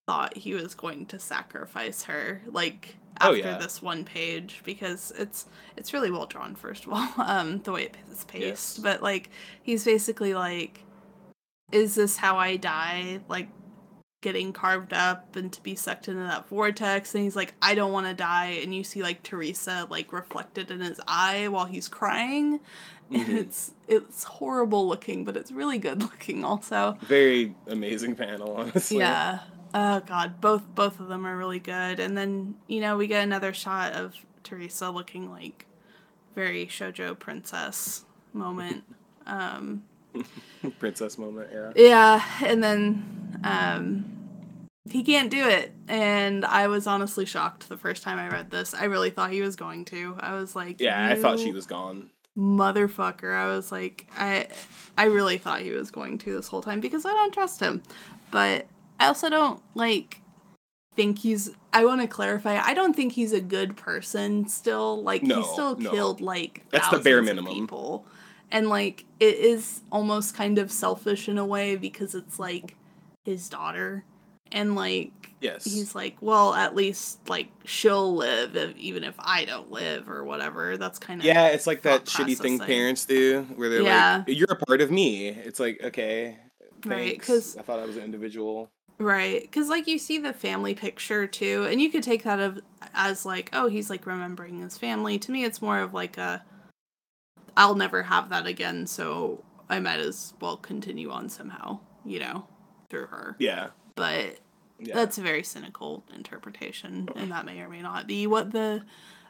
thought he was going to sacrifice her like oh, after oh, yeah. this one page because it's it's really well drawn first of all um the way it's paced yes. but like he's basically like is this how I die like getting carved up and to be sucked into that vortex. And he's like I don't want to die. And you see like Teresa like reflected in his eye while he's crying. Mm-hmm. and it's it's horrible looking but it's really good looking also. Very amazing panel honestly. Yeah. Oh god. Both both of them are really good. And then you know we get another shot of Teresa looking like very shojo princess moment. Um princess moment yeah. Yeah and then um he can't do it. And i was honestly shocked the first time i read this. I really thought he was going to. I was like yeah i thought she was gone. motherfucker. I was like i i really thought he was going to this whole time because i don't trust him. But i also don't like think he's i want to clarify i don't think he's a good person still. Like no, he still no. killed like that's the bare minimum. people and like it is almost kind of selfish in a way because it's like his daughter. And like yes. he's like well at least like she'll live if, even if i don't live or whatever. That's kind of yeah it's like that shitty thing parents do where they're yeah. like you're a part of me. It's like okay thanks. right because i thought i was an individual. Right because like you see the family picture too and you could take that of, as like oh he's like remembering his family. To me it's more of like a i'll never have that again so i might as well continue on somehow you know through her yeah but yeah. that's a very cynical interpretation, and that may or may not be what the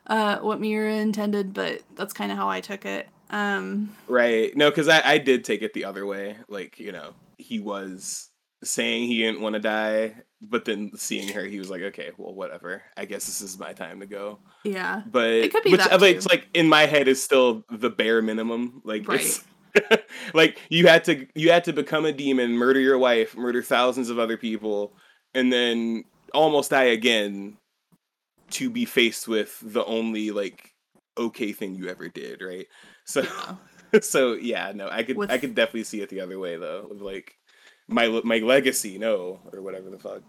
uh, what Miura intended, but that's kind of how I took it. Um, right? No, because I I did take it the other way. Like you know, he was saying he didn't want to die, but then seeing her, he was like, okay, well, whatever. I guess this is my time to go. Yeah, but it could be which, that uh, like, it's like in my head is still the bare minimum. Like right. it's like you had to you had to become a demon, murder your wife, murder thousands of other people, and then almost die again to be faced with the only like okay thing you ever did, right? So yeah. so yeah, no, I could with... I could definitely see it the other way though. Like my my legacy, no, or whatever the fuck.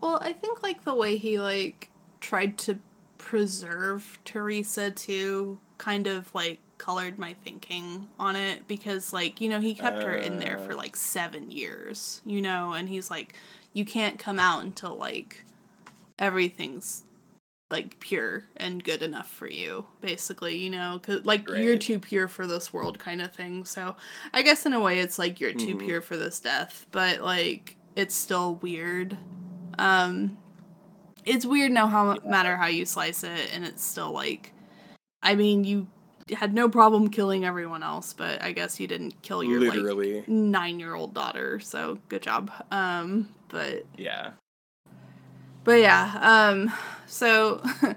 Well, I think like the way he like tried to preserve Teresa too kind of like colored my thinking on it because like you know he kept uh, her in there for uh. like seven years you know and he's like you can't come out until like everything's like pure and good enough for you basically you know cause like right. you're too pure for this world kind of thing so i guess in a way it's like you're too mm-hmm. pure for this death but like it's still weird um it's weird now how matter how you slice it and it's still like i mean you had no problem killing everyone else, but I guess you didn't kill your literally like, nine year old daughter. So good job. Um, but yeah, but yeah. Um, so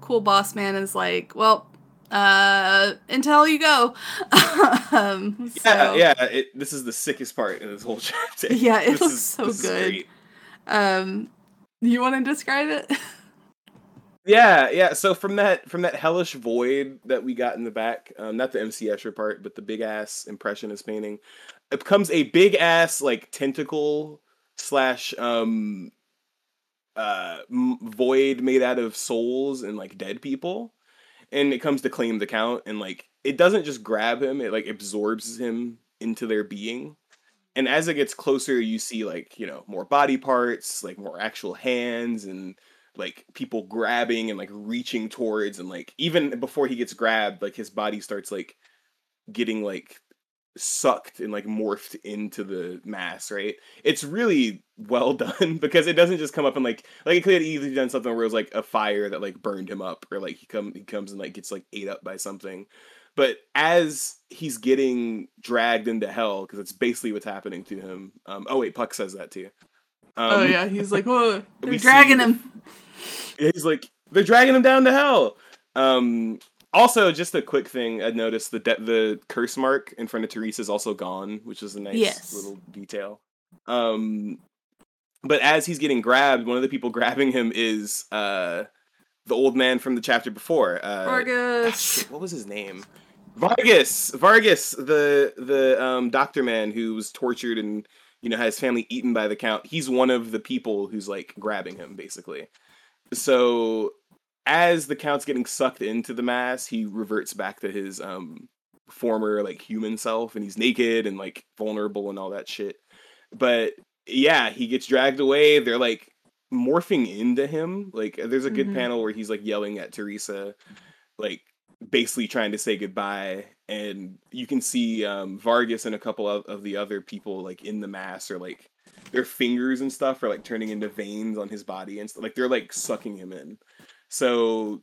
cool boss man is like, well, uh, until you go. um, so, yeah, yeah. It, this is the sickest part in this whole chapter. Yeah, it this looks is, so good. Um, you want to describe it? Yeah, yeah. So from that from that hellish void that we got in the back, um, not the MC Escher part, but the big ass impressionist painting, it becomes a big ass like tentacle slash um uh void made out of souls and like dead people, and it comes to claim the count, and like it doesn't just grab him; it like absorbs him into their being. And as it gets closer, you see like you know more body parts, like more actual hands and like people grabbing and like reaching towards and like even before he gets grabbed like his body starts like getting like sucked and like morphed into the mass right? It's really well done because it doesn't just come up and like like it could have easily done something where it was like a fire that like burned him up or like he come he comes and like gets like ate up by something. But as he's getting dragged into hell because it's basically what's happening to him um oh wait puck says that too. Um, oh yeah he's like oh they're dragging him. he's like they're dragging him down to hell. Um, also, just a quick thing I noticed the de- the curse mark in front of Teresa is also gone, which is a nice yes. little detail. Um, but as he's getting grabbed, one of the people grabbing him is uh, the old man from the chapter before. Uh, Vargas. what was his name? Vargas. Vargas, the the um, doctor man who was tortured and you know had his family eaten by the count. He's one of the people who's like grabbing him, basically. So as the count's getting sucked into the mass, he reverts back to his um former like human self, and he's naked and like vulnerable and all that shit. But yeah, he gets dragged away. They're like morphing into him. Like there's a good Mhm. panel where he's like yelling at Teresa, like basically trying to say goodbye. And you can see um, Vargas and a couple of, of the other people like in the mass or like their fingers and stuff are like turning into veins on his body and stuff. Like they're like sucking him in. So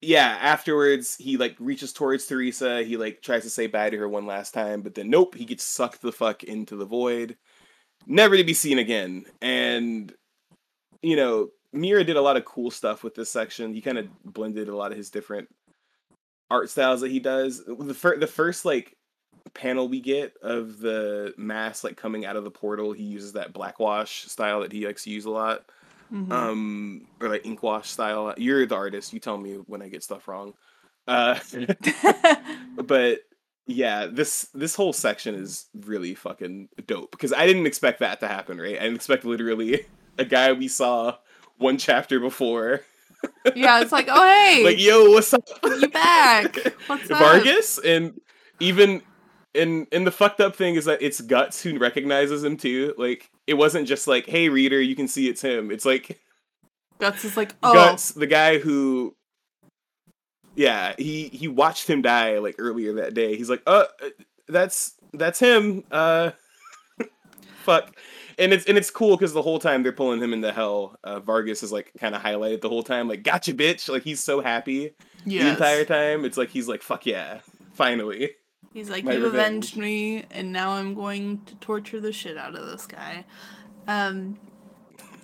yeah, afterwards he like reaches towards Teresa. He like tries to say bye to her one last time, but then nope, he gets sucked the fuck into the void, never to be seen again. And you know, Miura did a lot of cool stuff with this section. He kind of blended a lot of his different art styles that he does. The fir- the first like panel we get of the mask like coming out of the portal, he uses that black wash style that he likes to use a lot Mhm. um or like ink wash style you're the artist you tell me when i get stuff wrong uh but yeah this this whole section is really fucking dope because i didn't expect that to happen right i didn't expect literally a guy we saw one chapter before yeah, it's like, oh hey, like yo what's up you back? What's up? vargas and even and and the fucked up thing is that it's guts who recognizes him too like it wasn't just like hey reader you can see it's him it's like Guts is like, oh, Guts, the guy who, yeah, he he watched him die like earlier that day. He's like, uh, that's that's him. Uh, fuck. And it's and it's cool because the whole time they're pulling him into hell, uh, Vargas is like kind of highlighted the whole time, like gotcha, bitch. Like he's so happy the entire time. It's like he's like, fuck yeah, finally. He's like, My you revenge." avenged me, and now I'm going to torture the shit out of this guy. Um,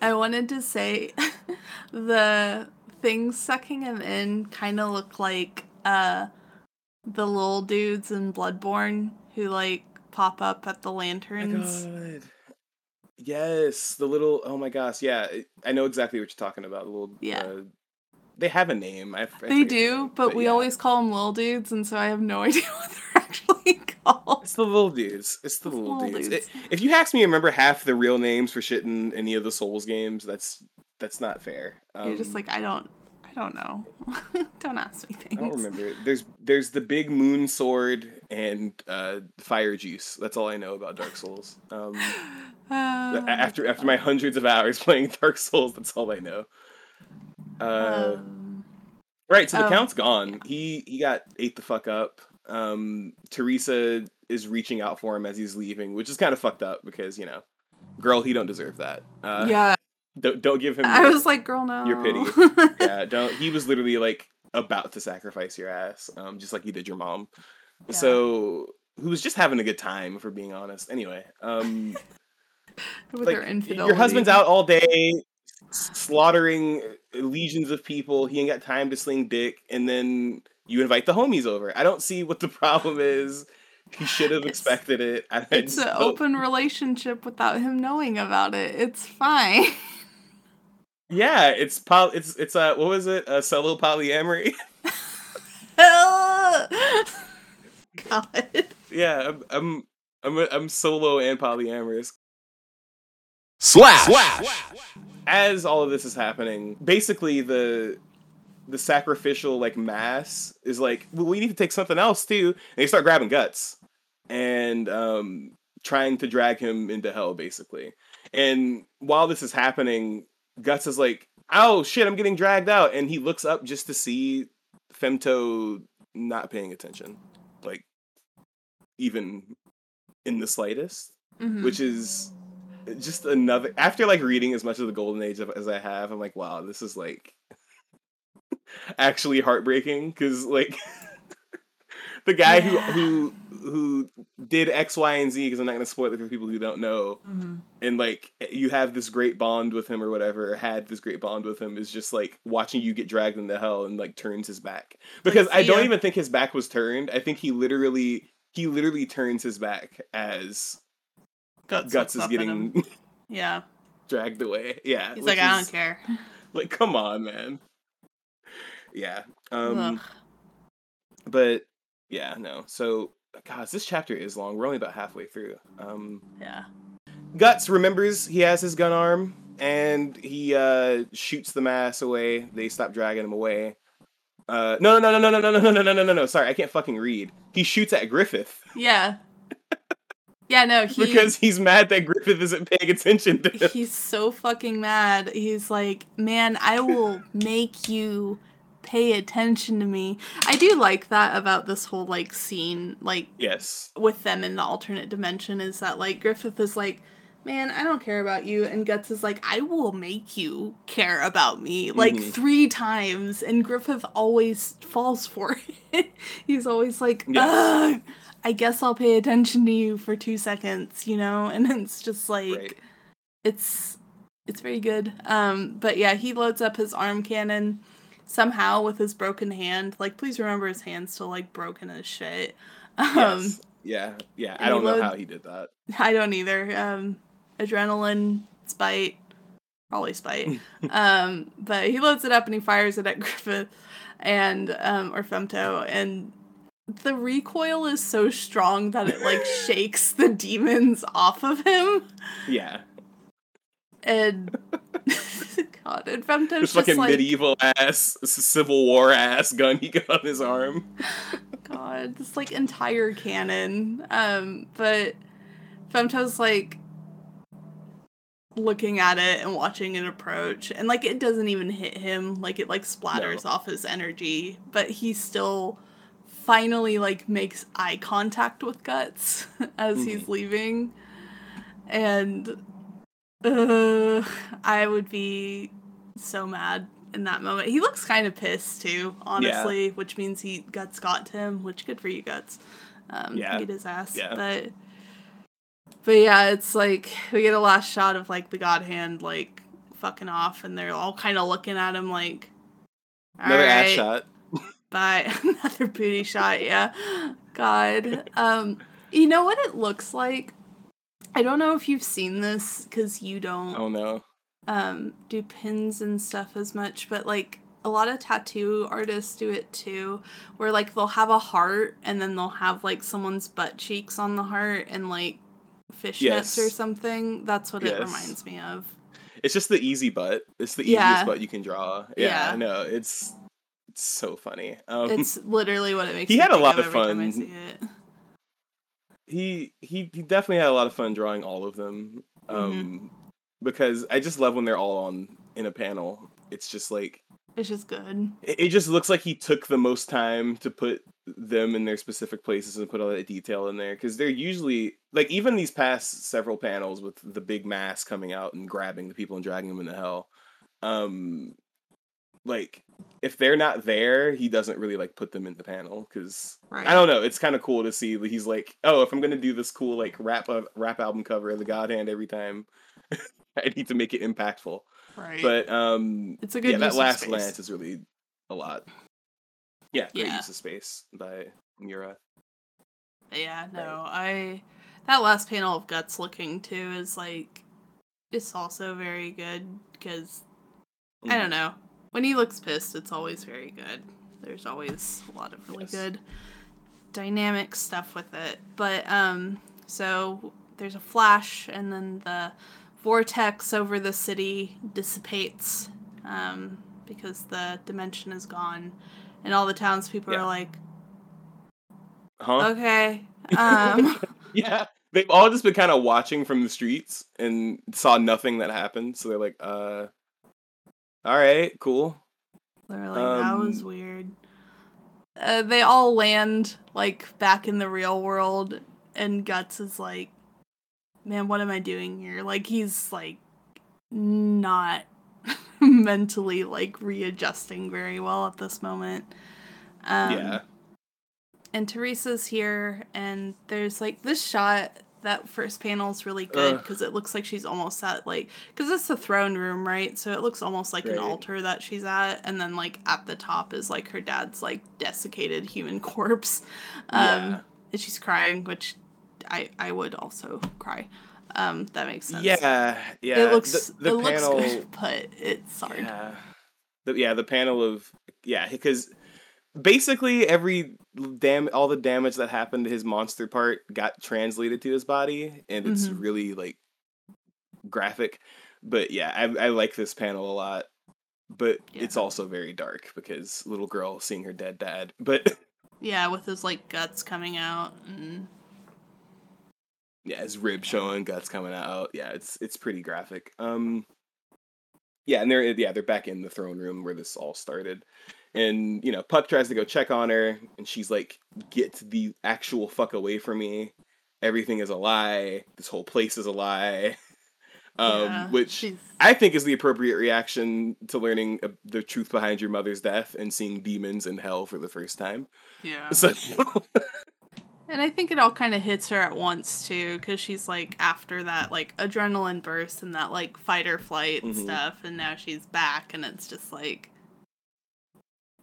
I wanted to say the things sucking him in kind of look like uh the little dudes in Bloodborne who like pop up at the lanterns. God. Yes, the little. Oh my gosh, yeah, I know exactly what you're talking about. The little. Yeah. Uh, they have a name. I, I They do, name, but, we yeah. always call them little dudes, and so I have no idea what they're actually called. It's the little dudes. It's the It's little, little dudes. dudes. It- if you ask me to remember half the real names for shit in any of the Souls games, that's that's not fair. Um, You're just like, I don't, I don't know. don't ask me things. I don't remember. There's there's the big moon sword and uh, fire juice. That's all I know about Dark Souls. Um, Uh, after after my hundreds of hours playing Dark Souls, that's all I know. Uh, um, Right, so the Oh, count's gone. He he got ate the fuck up. Um, Teresa is reaching out for him as he's leaving, which is kind of fucked up because you know, girl, he don't deserve that. Uh, yeah, don't don't give him. I your- was like, girl, no. your pity. yeah, don't. He was literally like about to sacrifice your ass, um, just like you did your mom. Yeah. So who was just having a good time, for being honest. Anyway, um, With like her infidelity. your husband's out all day slaughtering legions of people. He ain't got time to sling dick, and then you invite the homies over. I don't see what the problem is. He should have It's- expected it. I I It's an don't- open relationship without him knowing about it. It's fine. Yeah, it's poly. It's it's uh what was it? A solo polyamory. God. yeah, I'm I'm I'm, I'm solo and polyamorous. Slash. Slash. as all of this is happening, basically the the sacrificial like mass is like, well, we need to take something else too. And they start grabbing guts and um trying to drag him into hell, basically. And while this is happening, Guts is like, oh shit, I'm getting dragged out. And he looks up just to see Femto not paying attention. Like even in the slightest Mhm. which is just another after like reading as much of the golden age of, as i have i'm like wow this is like actually heartbreaking because like the guy Yeah. who who who did x y and z because i'm not going to spoil it for people who don't know Mhm. and like you have this great bond with him or whatever had this great bond with him is just like watching you get dragged into hell and like turns his back because i don't ya. even think his back was turned i think he literally he literally turns his back as Guts, guts is up at him. getting Yeah. dragged away yeah He's like, I don't care. like come on man Yeah. Um, Ugh. but yeah, no. So, gosh, this chapter is long. We're only about halfway through. Um, Yeah. Guts remembers he has his gun arm and he uh, shoots the mass away. They stop dragging him away. Uh, no, no, no, no, no, no, no, no, no, no, no, no, no. Sorry, I can't fucking read. He shoots at Griffith Yeah. Yeah, no, he because he's mad that Griffith isn't paying attention to him. he's so fucking mad. He's like, "Man, I will make you pay attention to me." I do like that about this whole like scene like Yes. with them in the alternate dimension is that like Griffith is like, "Man, I don't care about you." And Guts is like, "I will make you care about me." Like Mhm. 3 times and Griffith always falls for it. he's always like, Yes. "Ugh, I guess I'll pay attention to you for 2 seconds, you know?" And it's just like Right. it's it's very good. Um, but yeah, he loads up his arm cannon somehow with his broken hand. Like, please remember his hand's still like broken as shit. Um, Yes. Yeah. Yeah. I don't know load- how he did that. I don't either. Um, adrenaline, spite, probably spite. um, but he loads it up and he fires it at Griffith and um, or Femto, and the recoil is so strong that it like shakes the demons off of him. Yeah. And God, and Femto's This just fucking like, medieval ass, Civil War ass gun he got on his arm. God, this like entire cannon. Um, but Femto's like looking at it and watching it approach, and like it doesn't even hit him. Like it like splatters off his energy, but he still finally like makes eye contact with Guts as he's leaving, and uh, I would be so mad in that moment. He looks kind of pissed too, honestly, which means he Guts got to him, which good for you, Guts. Um, Yeah. beat his ass, Yeah. but but yeah, it's like we get a last shot of like the God Hand like fucking off, and they're all kind of looking at him like Another ass shot. Bye. Another booty shot, yeah. God. Um you know what it looks like? I don't know if you've seen this cuz you don't Oh no. um do pins and stuff as much, but like a lot of tattoo artists do it too, where like they'll have a heart and then they'll have like someone's butt cheeks on the heart and like fishnets Yes. or something. That's what it reminds me of. It's just the easy butt. It's the Yeah. easiest butt you can draw. Yeah, Yeah. I know. It's it's so funny. Um, It's literally what it makes He me had a lot of of every time I fun. He he he definitely had a lot of fun drawing all of them. Um, because I just love when they're all on in a panel. It's just like It's just good. it, it just looks like he took the most time to put them in their specific places and put all that detail in there because they're usually like even these past several panels with the big mass coming out and grabbing the people and dragging them into hell um like if they're not there he doesn't really like put them in the panel because Right. i don't know it's kind of cool to see that he's like oh if i'm gonna do this cool like rap uh, rap album cover of the god hand every time i need to make it impactful Right. but um It's a good yeah that last space. lance is really a lot yeah great Yeah. use of space by Miura yeah, no, I that last panel of guts looking too is like it's also very good because I Mm-hmm. don't know when he looks pissed, it's always very good. There's always a lot of really Yes. good dynamic stuff with it. But um, so there's a flash, and then the vortex over the city dissipates um, because the dimension is gone, and all the townspeople Yeah. are like, huh okay. Um, yeah they've all just been kind of watching from the streets and saw nothing that happened so they're like uh all right cool They're like, that was Um, weird. Uh, they all land like back in the real world, and Guts is like, "Man, what am I doing here?" Like he's like not mentally like readjusting very well at this moment. Um, yeah and Teresa's here, and there's like this shot. That first panel is really good because it looks like she's almost at like because it's the throne room, right? So it looks almost like an altar that she's at, and then like at the top is like her dad's like desiccated human corpse, um, Yeah. and she's crying, which I I would also cry. Um, that makes sense. yeah yeah it looks the, the it panel looks good, but it's hard. yeah the, yeah, the panel of yeah, because basically every dam all the damage that happened to his monster part got translated to his body, and it's Mhm. really like graphic. But yeah, I I like this panel a lot. But it's also very dark because little girl seeing her dead dad. But Yeah, with his like guts coming out and yeah, his rib showing, guts coming out. Yeah, it's it's pretty graphic. Um, yeah, and they're yeah they're back in the throne room where this all started, and you know Puck tries to go check on her, and she's like, "Get the actual fuck away from me! Everything is a lie. This whole place is a lie." Um, yeah, which she's- I think is the appropriate reaction to learning uh, the truth behind your mother's death and seeing demons in hell for the first time. yeah. So And I think it all kind of hits her at once too, because she's like after that like adrenaline burst and that like fight or flight Mhm. stuff, and now she's back, and it's just like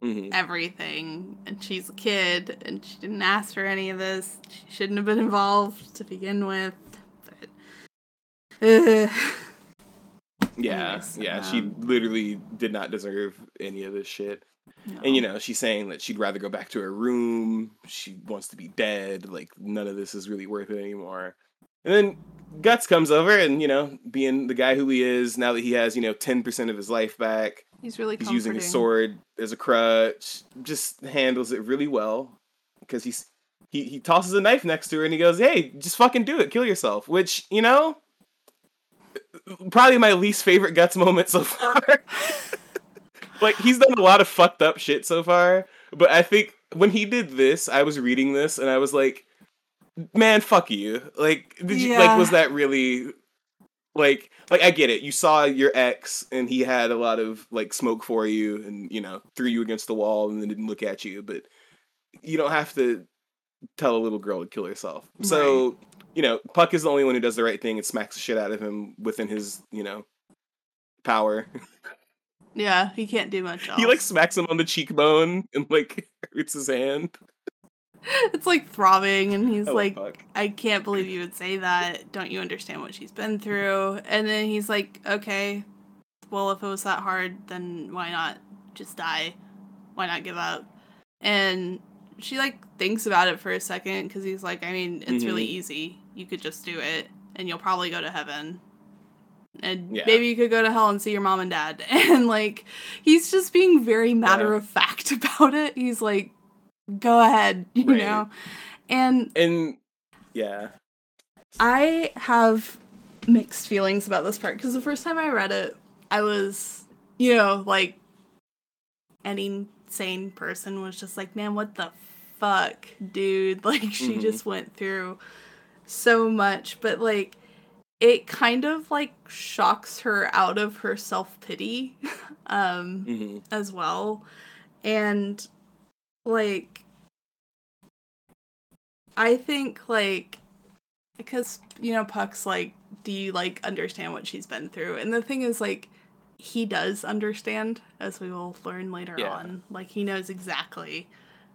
Mhm. everything. And she's a kid, and she didn't ask for any of this. She shouldn't have been involved to begin with. But. Yeah, Anyways, yeah, she um, literally did not deserve any of this shit. No. And you know, she's saying that she'd rather go back to her room. She wants to be dead. Like none of this is really worth it anymore. And then Guts comes over and, you know, being the guy who he is, now that he has, you know, 10% of his life back, he's really he's using his sword as a crutch, just handles it really well. Because he's he, he tosses a knife next to her and he goes, Hey, just fucking do it, kill yourself. Which, you know, probably my least favorite Guts moment so far. like he's done a lot of fucked up shit so far, but I think when he did this, I was reading this and I was like, "Man, fuck you!" Like, did you like was that really like like I get it. You saw your ex and he had a lot of like smoke for you and you know threw you against the wall and then didn't look at you, but you don't have to tell a little girl to kill herself. So you know, Puck is the only one who does the right thing and smacks the shit out of him within his you know power. Yeah, he can't do much else. he like smacks him on the cheekbone and like hurts his hand. it's like throbbing, and he's love like, Puck. I can't believe you would say that. Don't you understand what she's been through? And then he's like, okay, well, if it was that hard, then why not just die? Why not give up? And she like thinks about it for a second because he's like, I mean, it's really Mm-hmm. easy. You could just do it, and you'll probably go to heaven. And Yeah. maybe you could go to hell and see your mom and dad. And like, he's just being very matter Yeah. of fact about it. He's like, go ahead, you Right. know? And And yeah, I have mixed feelings about this part because the first time I read it, I was, you know, like any sane person was just like, man, what the fuck, dude? Like, she Mhm. just went through so much, but like, it kind of like shocks her out of her self pity um, hmm as well. And like, I think like because you know Puck's like, do you like understand what she's been through? And the thing is like he does understand, as we will learn later Yeah. on. Like he knows exactly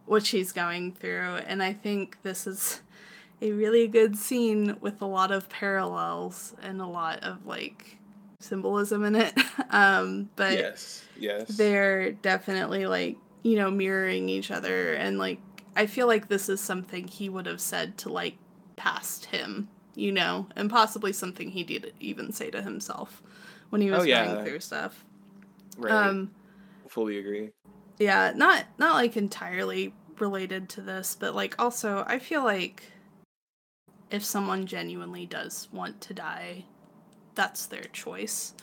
what she's going through, and I think this is a really good scene with a lot of parallels and a lot of like symbolism in it. um, but yes, yes, they're definitely like you know mirroring each other and like i feel like this is something he would have said to like past him you know and possibly something he did even say to himself when he was Oh, yeah. going through stuff right. um Fully agree. yeah not not like entirely related to this but like also i feel like if someone genuinely does want to die that's their choice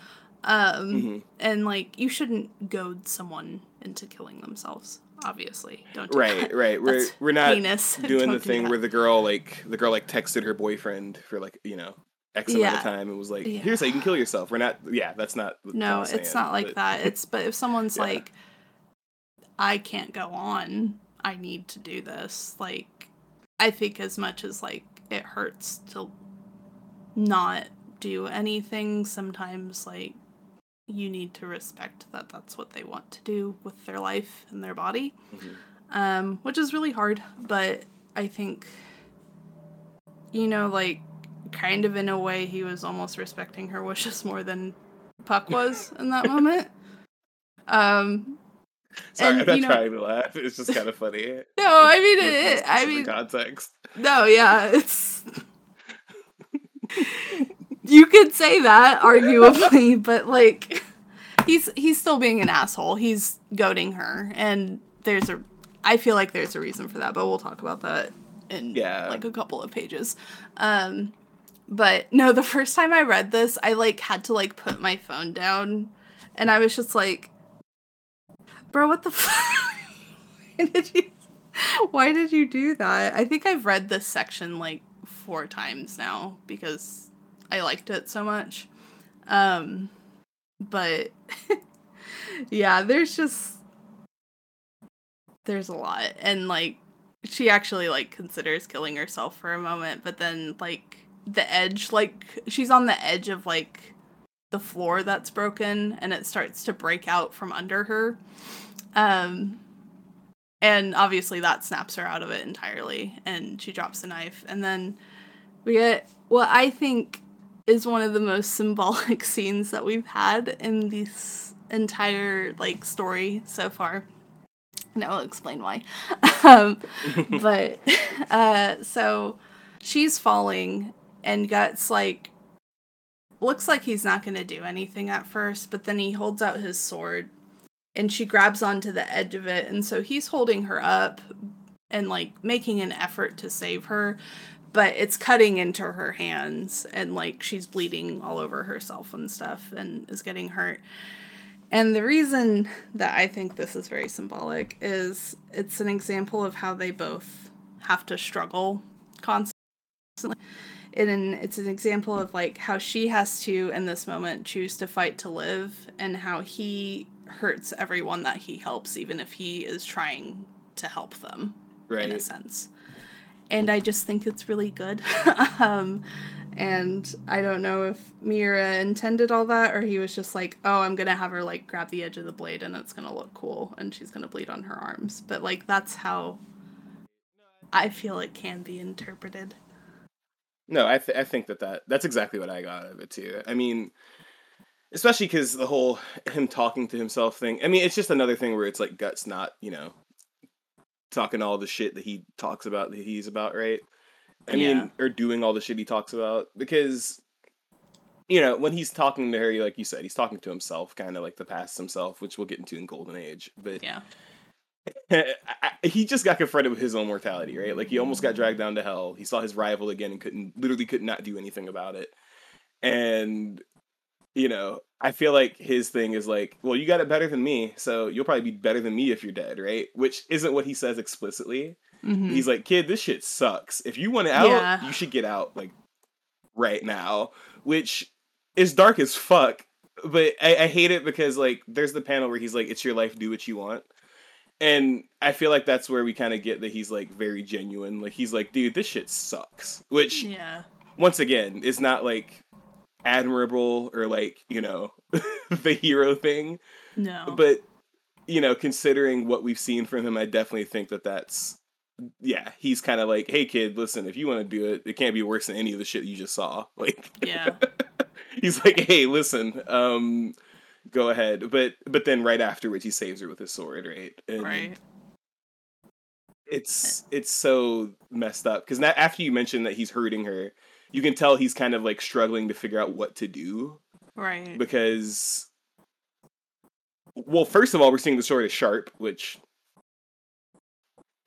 um hmm and like you shouldn't goad someone into killing themselves obviously don't do Right, that. right. We're That's we're not heinous. doing Don't the thing where the girl like the girl like texted her boyfriend for like you know X amount Yeah. of time and was like, Yeah. "Here's how you can kill yourself." We're not. Yeah, that's not. no it's not like but- that it's but if someone's Yeah. like i can't go on i need to do this like i think as much as like it hurts to not do anything sometimes like you need to respect that that's what they want to do with their life and their body Mhm. um, which is really hard. But I think, you know, like kind of in a way, he was almost respecting her wishes more than Puck was in that moment. Um, Sorry, And, I'm not you know- trying to laugh. It's just kind of funny. no, I mean it. It I mean, context. no, yeah, it's. You could say that arguably, but like, he's he's still being an asshole. He's goading her, and there's a. I feel like there's a reason for that, but we'll talk about that in Yeah. like a couple of pages. Um, but no, the first time I read this, I like had to like put my phone down, and I was just like, "Bro, what the fuck? why did you? Why did you do that?" I think I've read this section like four times now because I liked it so much. Um, but yeah, there's just there's a lot, and like she actually like considers killing herself for a moment, but then like the edge, like she's on the edge of like the floor that's broken, and it starts to break out from under her. Um, and obviously that snaps her out of it entirely, and she drops the knife, and then we get what I think is one of the most symbolic scenes that we've had in this entire like story so far. And I'll explain why. um, but uh, so she's falling, and Guts like looks like he's not going to do anything at first, but then he holds out his sword, and she grabs onto the edge of it, and so he's holding her up and like making an effort to save her, but it's cutting into her hands, and like she's bleeding all over herself and stuff, and is getting hurt. And the reason that I think this is very symbolic is it's an example of how they both have to struggle constantly. And it's an example of like how she has to, in this moment, choose to fight to live, and how he hurts everyone that he helps, even if he is trying to help them in a sense. And I just think it's really good. um, and I don't know if Miura intended all that or he was just like, oh, I'm gonna have her like grab the edge of the blade and it's gonna look cool and she's gonna bleed on her arms. But like that's how I feel it can be interpreted. No, I th- I think that, that that's exactly what I got out of it too. I mean, especially because the whole him talking to himself thing. I mean, it's just another thing where it's like guts not you know talking all the shit that he talks about that he's about, right? I Yeah. mean, or doing all the shit he talks about because you know when he's talking to her, like you said, he's talking to himself, kind of like the past himself, which we'll get into in Golden Age. But Yeah. He just got confronted with his own mortality, right? Like he almost got dragged down to hell. He saw his rival again and couldn't, literally could not do anything about it. And you know, I feel like his thing is like, well, you got it better than me, so you'll probably be better than me if you're dead, right? Which isn't what he says explicitly. Mhm. He's like, kid, this shit sucks. If you want to out, Yeah. you should get out like right now. Which is dark as fuck. But I, I hate it because like there's the panel where he's like, It's your life, do what you want. And I feel like that's where we kind of get that he's like very genuine. Like he's like, dude, this shit sucks. Which Yeah. once again is not like admirable or like, you know, the hero thing No. but you know considering what we've seen from him i definitely think that that's yeah he's kind of like hey kid listen if you want to do it it can't be worse than any of the shit you just saw like yeah. he's like hey listen um go ahead but but then right afterwards he saves her with his sword right and Right. it's it's so messed up because now, after you mentioned that he's hurting her you can tell he's kind of like struggling to figure out what to do Right. because well first of all we're seeing the sword is sharp which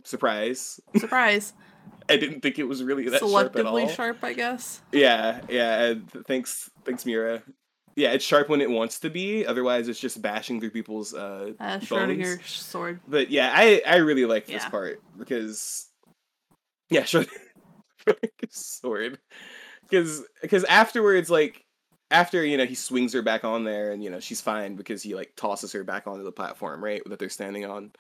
surprise Surprise. i didn't think it was really that sharp at all Selectively sharp, I guess. yeah yeah thanks thanks Miura yeah it's sharp when it wants to be otherwise it's just bashing through people's uh Uh, bones. Sword. but yeah i i really like this part because yeah Schrodinger's sword because because afterwards like after you know he swings her back on there and you know she's fine because he like tosses her back onto the platform right that they're standing on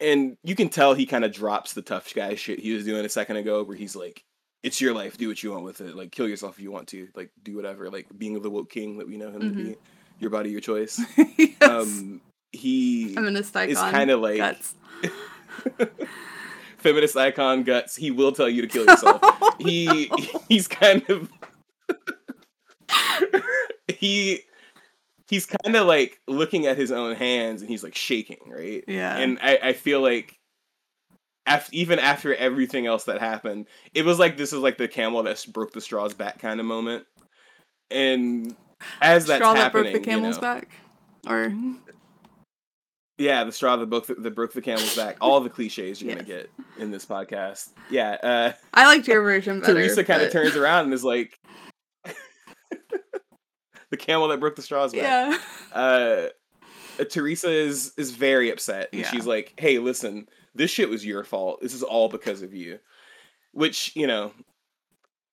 and you can tell he kind of drops the tough guy shit he was doing a second ago where he's like it's your life do what you want with it like kill yourself if you want to like do whatever like being the woke king that we know him to be your body your choice yes. um he Feminist icon. it's kinda like- guts. feminist icon guts he will tell you to kill yourself he he's kind of he he's kind of like looking at his own hands and he's like shaking, right? Yeah. And I, I feel like after, even after everything else that happened, it was like this is like the camel that broke the straw's back kind of moment. And as that's Straw that broke the you camel's know, back? Or mm-hmm. Yeah, the straw that broke the, that broke the camel's back. All the cliches you're gonna get in this podcast. Yeah, uh, I liked your version better. Teresa kind of but- turns around and is like, the camel that broke the straw's back. Yeah. uh Teresa is is very upset and Yeah. she's like, "Hey, listen, this shit was your fault. This is all because of you." Which, you know,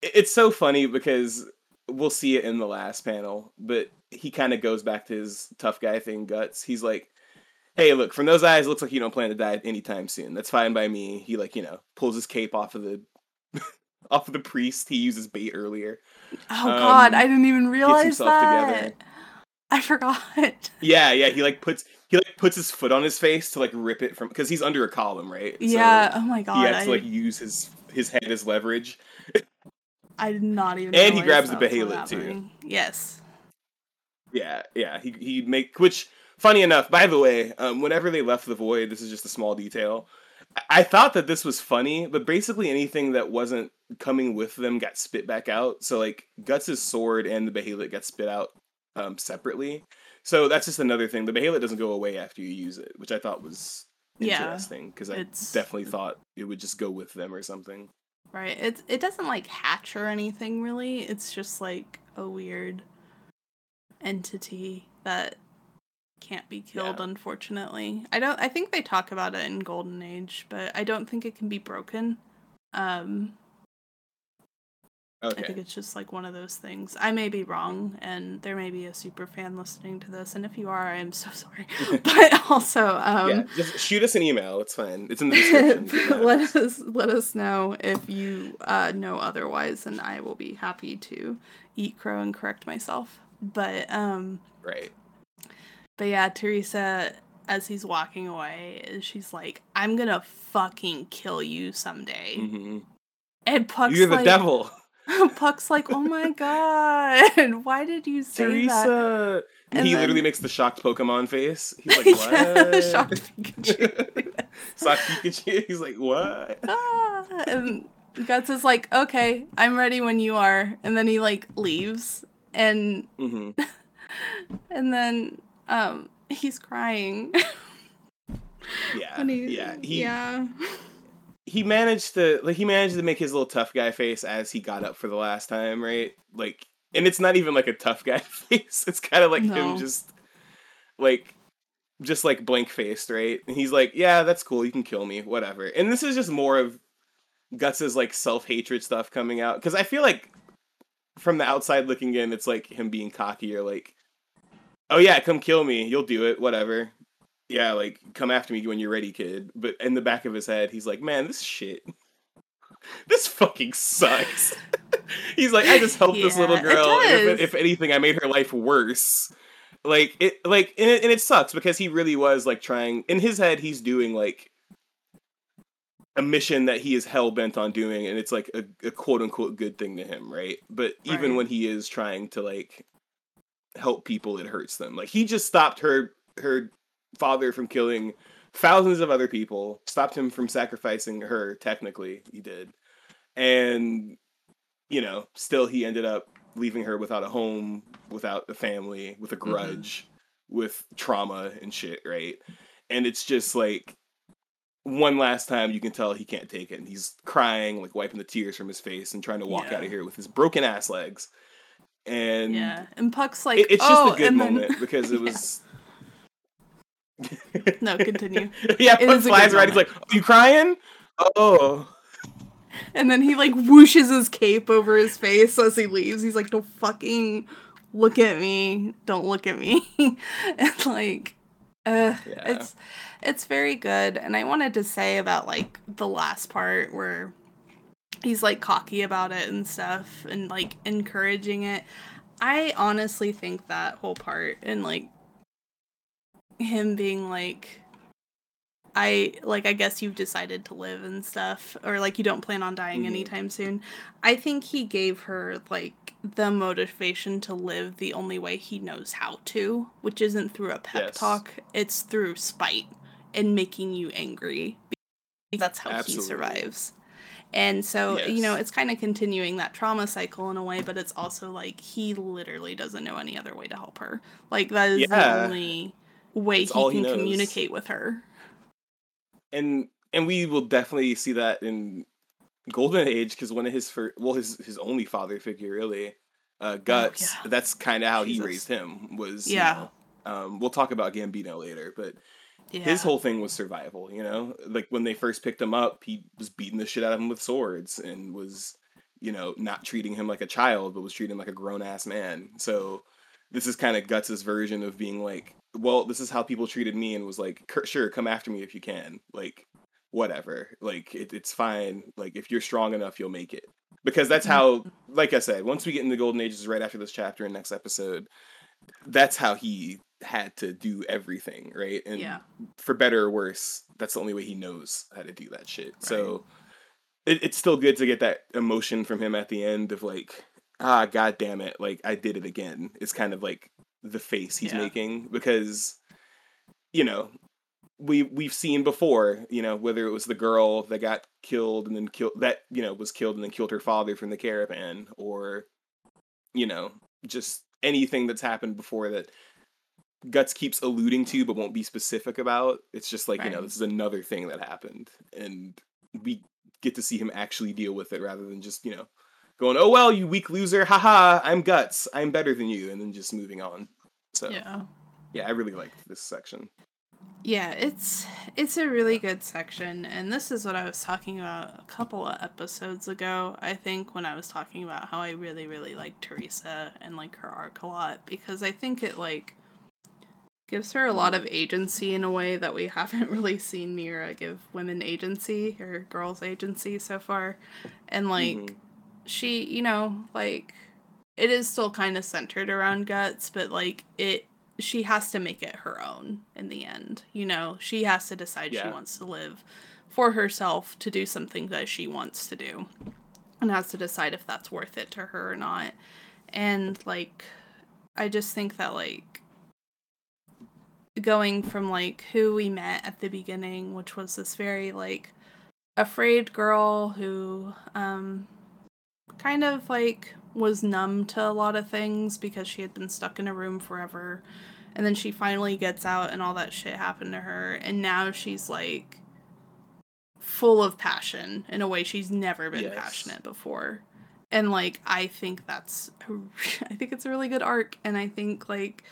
it's so funny because we'll see it in the last panel, but he kind of goes back to his tough guy thing guts. He's like, "Hey, look, from those eyes, it looks like you don't plan to die anytime soon. That's fine by me." He like, you know, pulls his cape off of the off of the priest he uses bait earlier. Oh god, Um, I didn't even realize that. together. I forgot. Yeah, yeah, he like puts he like puts his foot on his face to like rip it from because he's under a column, right? So yeah. Oh my god. he has to like use his his head as leverage. I did not even. And he grabs the Behelit, too. Yes. Yeah, yeah. He he make which funny enough. By the way, um, whenever they left the void, this is just a small detail. I, I thought that this was funny, but basically anything that wasn't coming with them got spit back out. So like Guts's sword and the Behelit got spit out um, separately. So that's just another thing. The Behelit doesn't go away after you use it, which I thought was interesting because I it's- definitely thought it would just go with them or something. Right. It it doesn't like hatch or anything really. It's just like a weird entity that can't be killed Yeah. unfortunately. I don't I think they talk about it in Golden Age, but I don't think it can be broken. Um I think it's just like one of those things. I may be wrong, and there may be a super fan listening to this, and if you are, I am so sorry. but also, um, yeah, just shoot us an email. It's fine. It's in the description. let us let us know if you uh, know otherwise, and I will be happy to eat crow and correct myself. But um, right. But yeah, Teresa, as he's walking away, she's like, "I'm gonna fucking kill you someday," hmm and Puck's You're the like, devil, Puck's like, "Oh my god, why did you say that?" Teresa. And he then- literally makes the shocked Pokemon face. He's like, Yeah, what? shocked Pikachu. Shocked Pikachu. He's like, what? Ah, and Guts is like, okay, I'm ready when you are. And then he like leaves and hmm and then um he's crying. Yeah, he, yeah. He yeah. he managed to like he managed to make his little tough guy face as he got up for the last time, right? Like, and it's not even like a tough guy face. It's kind of like No. him just like just like blank faced, right? And he's like, "Yeah, that's cool. You can kill me, whatever." And this is just more of Guts's like self hatred stuff coming out because I feel like from the outside looking in, it's like him being cocky or like, "Oh yeah, come kill me. You'll do it. Whatever." Yeah, like come after me when you're ready, kid. But in the back of his head, he's like, "Man, this shit, this fucking sucks." he's like, "I just helped this little Yeah, it girl. If, if anything, I made her life worse." Like it, like and it, and it sucks because he really was like trying. In his head, he's doing like a mission that he is hell bent on doing, and it's like a, a quote unquote good thing to him, right? But even Right. when he is trying to like help people, it hurts them. Like he just stopped her her father from killing thousands of other people, stopped him from sacrificing her. Technically, he did, and you know, still he ended up leaving her without a home, without a family, with a mm-hmm. grudge, with trauma and shit, right? And it's just like one last time you can tell he can't take it and he's crying like wiping the tears from his face and trying to walk Yeah. out of here with his broken ass legs and Yeah. And Puck's like, it- it's just oh, a good and then- moment because it was No, continue. yeah It Puck flies right he's like are you crying oh And then he like whooshes his cape over his face as he leaves. He's like, "Don't fucking look at me. Don't look at me." and like, uh, Yeah. it's it's very good. And I wanted to say about like the last part where he's like cocky about it and stuff, and like encouraging it. I honestly think that whole part and like him being like I like I guess you've decided to live and stuff or like you don't plan on dying Mhm. anytime soon. I think he gave her like the motivation to live the only way he knows how to, which isn't through a pep Yes. talk. It's through spite and making you angry. Because That's how Absolutely. he survives. And so, you know, it's kind of continuing that trauma cycle in a way, but it's also like he literally doesn't know any other way to help her. Like that is the only way he can communicate with her. and and we will definitely see that in golden age because one of his first well his his only father figure really uh guts Oh, yeah. that's kind of how Jesus. he raised him was you Yeah. know, um we'll talk about gambino later but Yeah. his whole thing was survival you know? Like when they first picked him up he was beating the shit out of him with swords and was you know not treating him like a child but was treating him like a grown-ass man. So this is kind of guts's version of being like well this is how people treated me and was like sure come after me if you can. Like whatever. Like it, it's fine. Like if you're strong enough you'll make it. Because that's mm-hmm. how like i said once we get into the golden ages right after this chapter and next episode that's how he had to do everything right and yeah. for better or worse, that's the only way he knows how to do that shit. So it, it's still good to get that emotion from him at the end of like, ah, god damn it, like I did it again. It's kind of like the face he's Yeah. making because, you know, we we've seen before, you know, whether it was the girl that got killed and then killed that you know was killed and then killed her father from the caravan, or you know, just anything that's happened before that Guts keeps alluding to but won't be specific about. It's just like, you know, this is another thing that happened. And we get to see him actually deal with it rather than just, you know, going, Oh well, you weak loser, haha, I'm Guts, I'm better than you, and then just moving on. So yeah, Yeah. I really liked this section. Yeah, it's it's a really good section and this is what I was talking about a couple of episodes ago. I think when I was talking about how I really really like Teresa and like her arc a lot because I think it like gives her a lot of agency in a way that we haven't really seen Miura give women agency or girls agency so far. And like Mhm. she, you know, like it is still kind of centered around guts, but like it she has to make it her own in the end. You know, she has to decide she wants to live for herself to do something that she wants to do and has to decide if that's worth it to her or not. And like I just think that like going from like who we met at the beginning, which was this very like afraid girl who um kind of like was numb to a lot of things because she had been stuck in a room forever. And then she finally gets out and all that shit happened to her. And now she's like full of passion in a way she's never been Yes. passionate before. And like i think that's I think it's a really good arc. And i think like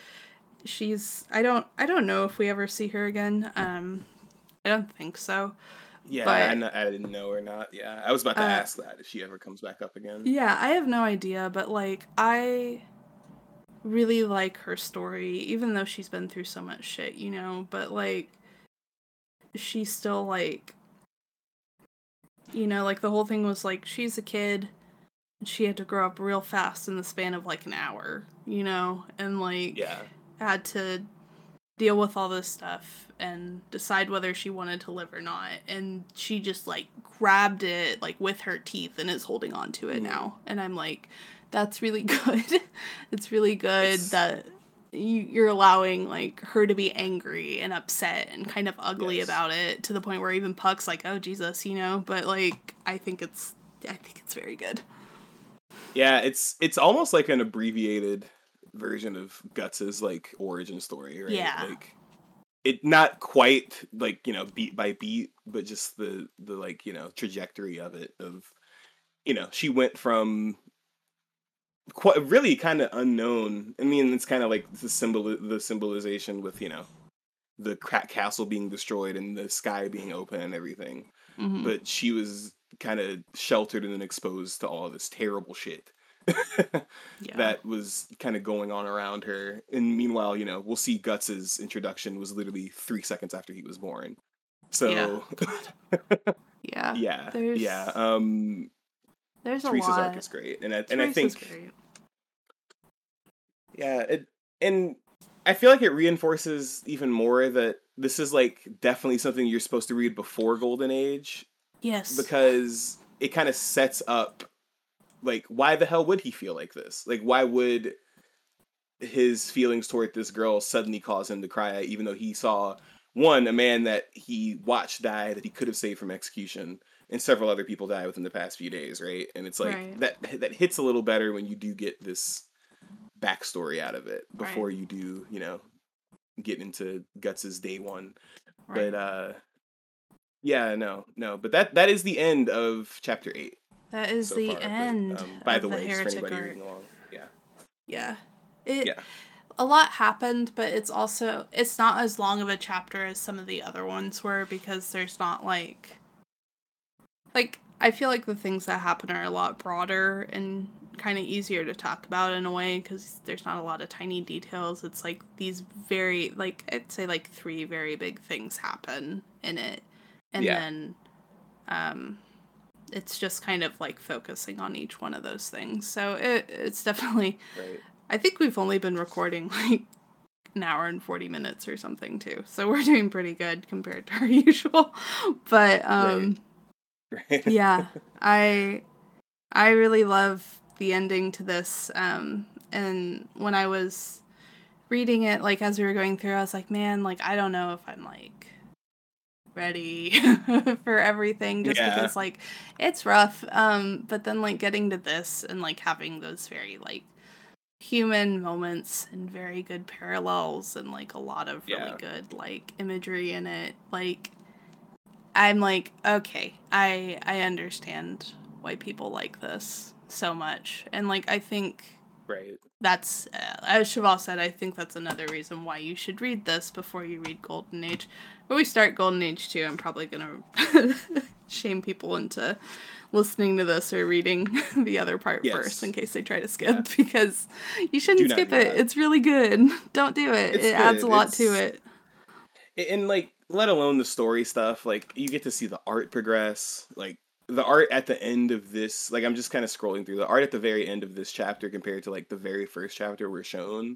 she's i don't i don't know if we ever see her again. Um i don't think so. Yeah, But- I, kn- I didn't know or not. Yeah, I was about to Uh, ask that if she ever comes back up again. Yeah, I have no idea, but like I really like her story, even though she's been through so much shit, you know, but like she's still like you know, like the whole thing was like she's a kid and she had to grow up real fast in the span of like an hour, you know, and like Yeah, had to deal with all this stuff and decide whether she wanted to live or not and she just like grabbed it like with her teeth and is holding on to it Mhm. now and i'm like that's really good it's really good It's- that you, you're allowing like her to be angry and upset and kind of ugly Yes. about it to the point where even puck's like oh jesus you know but like i think it's i think it's very good yeah. It's it's almost like an abbreviated version of Guts's like origin story, right? Yeah. Like it not quite like you know beat by beat, but just the the like you know trajectory of it of you know she went from quite really kind of unknown. I mean, it's kind of like the symbol the symbolization with you know the crack castle being destroyed and the sky being open and everything. Mhm. But she was kind of sheltered and then exposed to all this terrible shit. yeah that was kind of going on around her. And meanwhile, you know, we'll see Guts's introduction was literally three seconds after he was born. So yeah yeah, There's- yeah. Um, there's a Teresa's lot arc is great, and I, and I think great. yeah, it and I feel like it reinforces even more that this is like definitely something you're supposed to read before Golden Age Yes. because it kind of sets up like why the hell would he feel like this? Like why would his feelings toward this girl suddenly cause him to cry even though he saw one a man that he watched die that he could have saved from execution and several other people die within the past few days, right? And it's like Right. that that hits a little better when you do get this backstory out of it Right. before you do, you know, get into Guts's day one. Right. But uh yeah, no, no. But that that is the end of chapter eight. That is so the far, but, end. um, by of the way, for anybody art. reading along. Yeah. Yeah. It Yeah. a lot happened, but it's also it's not as long of a chapter as some of the other ones were because there's not like like I feel like the things that happen are a lot broader and kind of easier to talk about in a way because there's not a lot of tiny details. It's like these very like I'd say like three very big things happen in it, and Yeah. then um it's just kind of like focusing on each one of those things. So it it's definitely Right. I think we've only been recording like an hour and 40 minutes or something too. So we're doing pretty good compared to our usual. But um Right. yeah, I I really love the ending to this um and when I was reading it like as we were going through I was like, man, like I don't know if I'm like ready for everything just Yeah. because like it's rough um but then like getting to this and like having those very like human moments and very good parallels and like a lot of really Yeah. good like imagery in it like i'm like okay i i understand why people like this so much and like i think right. that's uh, as Cheval said. I think that's another reason why you should read this before you read Golden Age. When we start Golden Age two, I'm probably gonna shame people into listening to this or reading the other part Yes. first in case they try to skip because you shouldn't skip it. that. It's really good. Don't do it. It's it adds a good. lot to it. and like let alone the story stuff like you get to see the art progress like the art at the end of this like i'm just kind of scrolling through the art at the very end of this chapter compared to like the very first chapter we're shown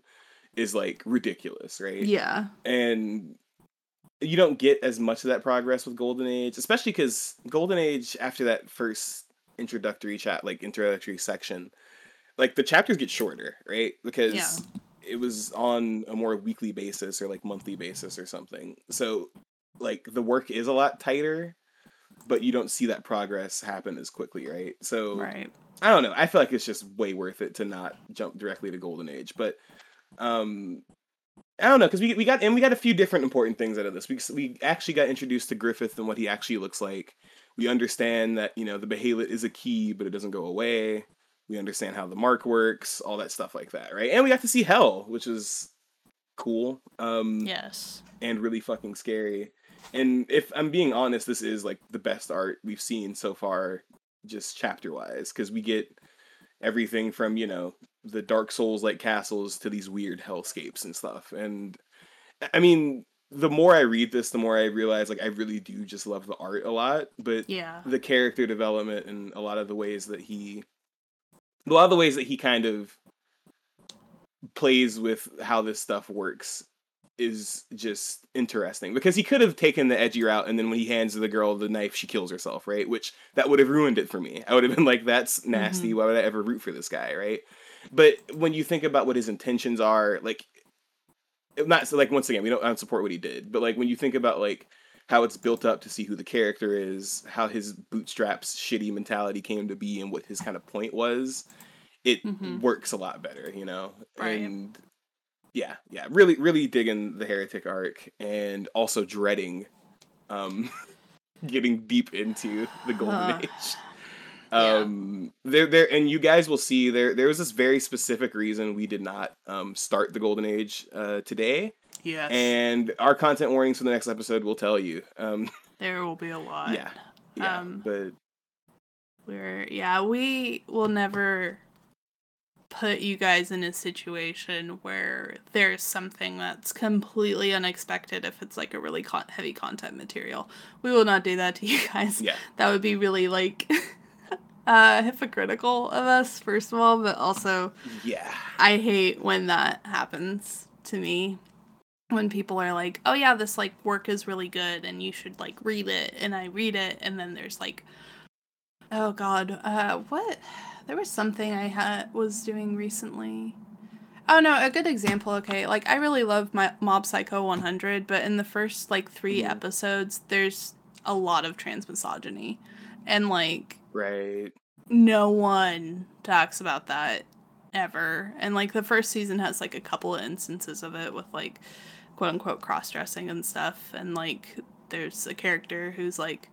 is like ridiculous right Yeah. and you don't get as much of that progress with golden age especially because golden age after that first introductory chat like introductory section like the chapters get shorter right because Yeah. it was on a more weekly basis or like monthly basis or something so like the work is a lot tighter but you don't see that progress happen as quickly right so Right. I don't know. I feel like it's just way worth it to not jump directly to Golden Age, but um, I don't know because we we got and we got a few different important things out of this. We we actually got introduced to Griffith and what he actually looks like. We understand that you know the Behelit is a key, but it doesn't go away. We understand how the mark works, all that stuff like that, right? And we got to see Hell, which is cool. Um, Yes. and really fucking scary. And if I'm being honest, this is like the best art we've seen so far, just chapter wise, because we get everything from you know the Dark Souls like castles to these weird hellscapes and stuff. And I mean, the more I read this, the more I realize like I really do just love the art a lot, but Yeah. the character development and a lot of the ways that he a lot of the ways that he kind of plays with how this stuff works is just interesting. Because he could have taken the edgy route and then when he hands the girl the knife she kills herself right? Which that would have ruined it for me. I would have been like that's nasty. Mm-hmm. Why would i ever root for this guy right but when you think about what his intentions are like not so like once again we don't, I don't support what he did but like when you think about like how it's built up to see who the character is how his bootstraps shitty mentality came to be and what his kind of point was it Mhm. works a lot better you know Right. and yeah yeah really really digging the heretic arc and also dreading um getting deep into the golden Huh. age Yeah. um there there and you guys will see there there was this very specific reason we did not um start the golden age uh today Yes. and our content warnings for the next episode will tell you um there will be a lot. yeah yeah Um, but We're yeah, we will never put you guys in a situation where there's something that's completely unexpected if it's like a really con- heavy content material. We will not do that to you guys. yeah That would be really like uh hypocritical of us first of all, but also yeah I hate when that happens to me when people are like, "Oh yeah, this like work is really good and you should like read it." And I read it and then there's like oh god, uh what there was something I had was doing recently. Oh no, a good example, okay. Like I really love my Mob Psycho 100, but in the first like 3 Mhm. episodes there's a lot of trans misogyny, And like Right. No one talks about that ever. And like the first season has like a couple of instances of it with like quote unquote cross dressing and stuff. And like there's a character who's like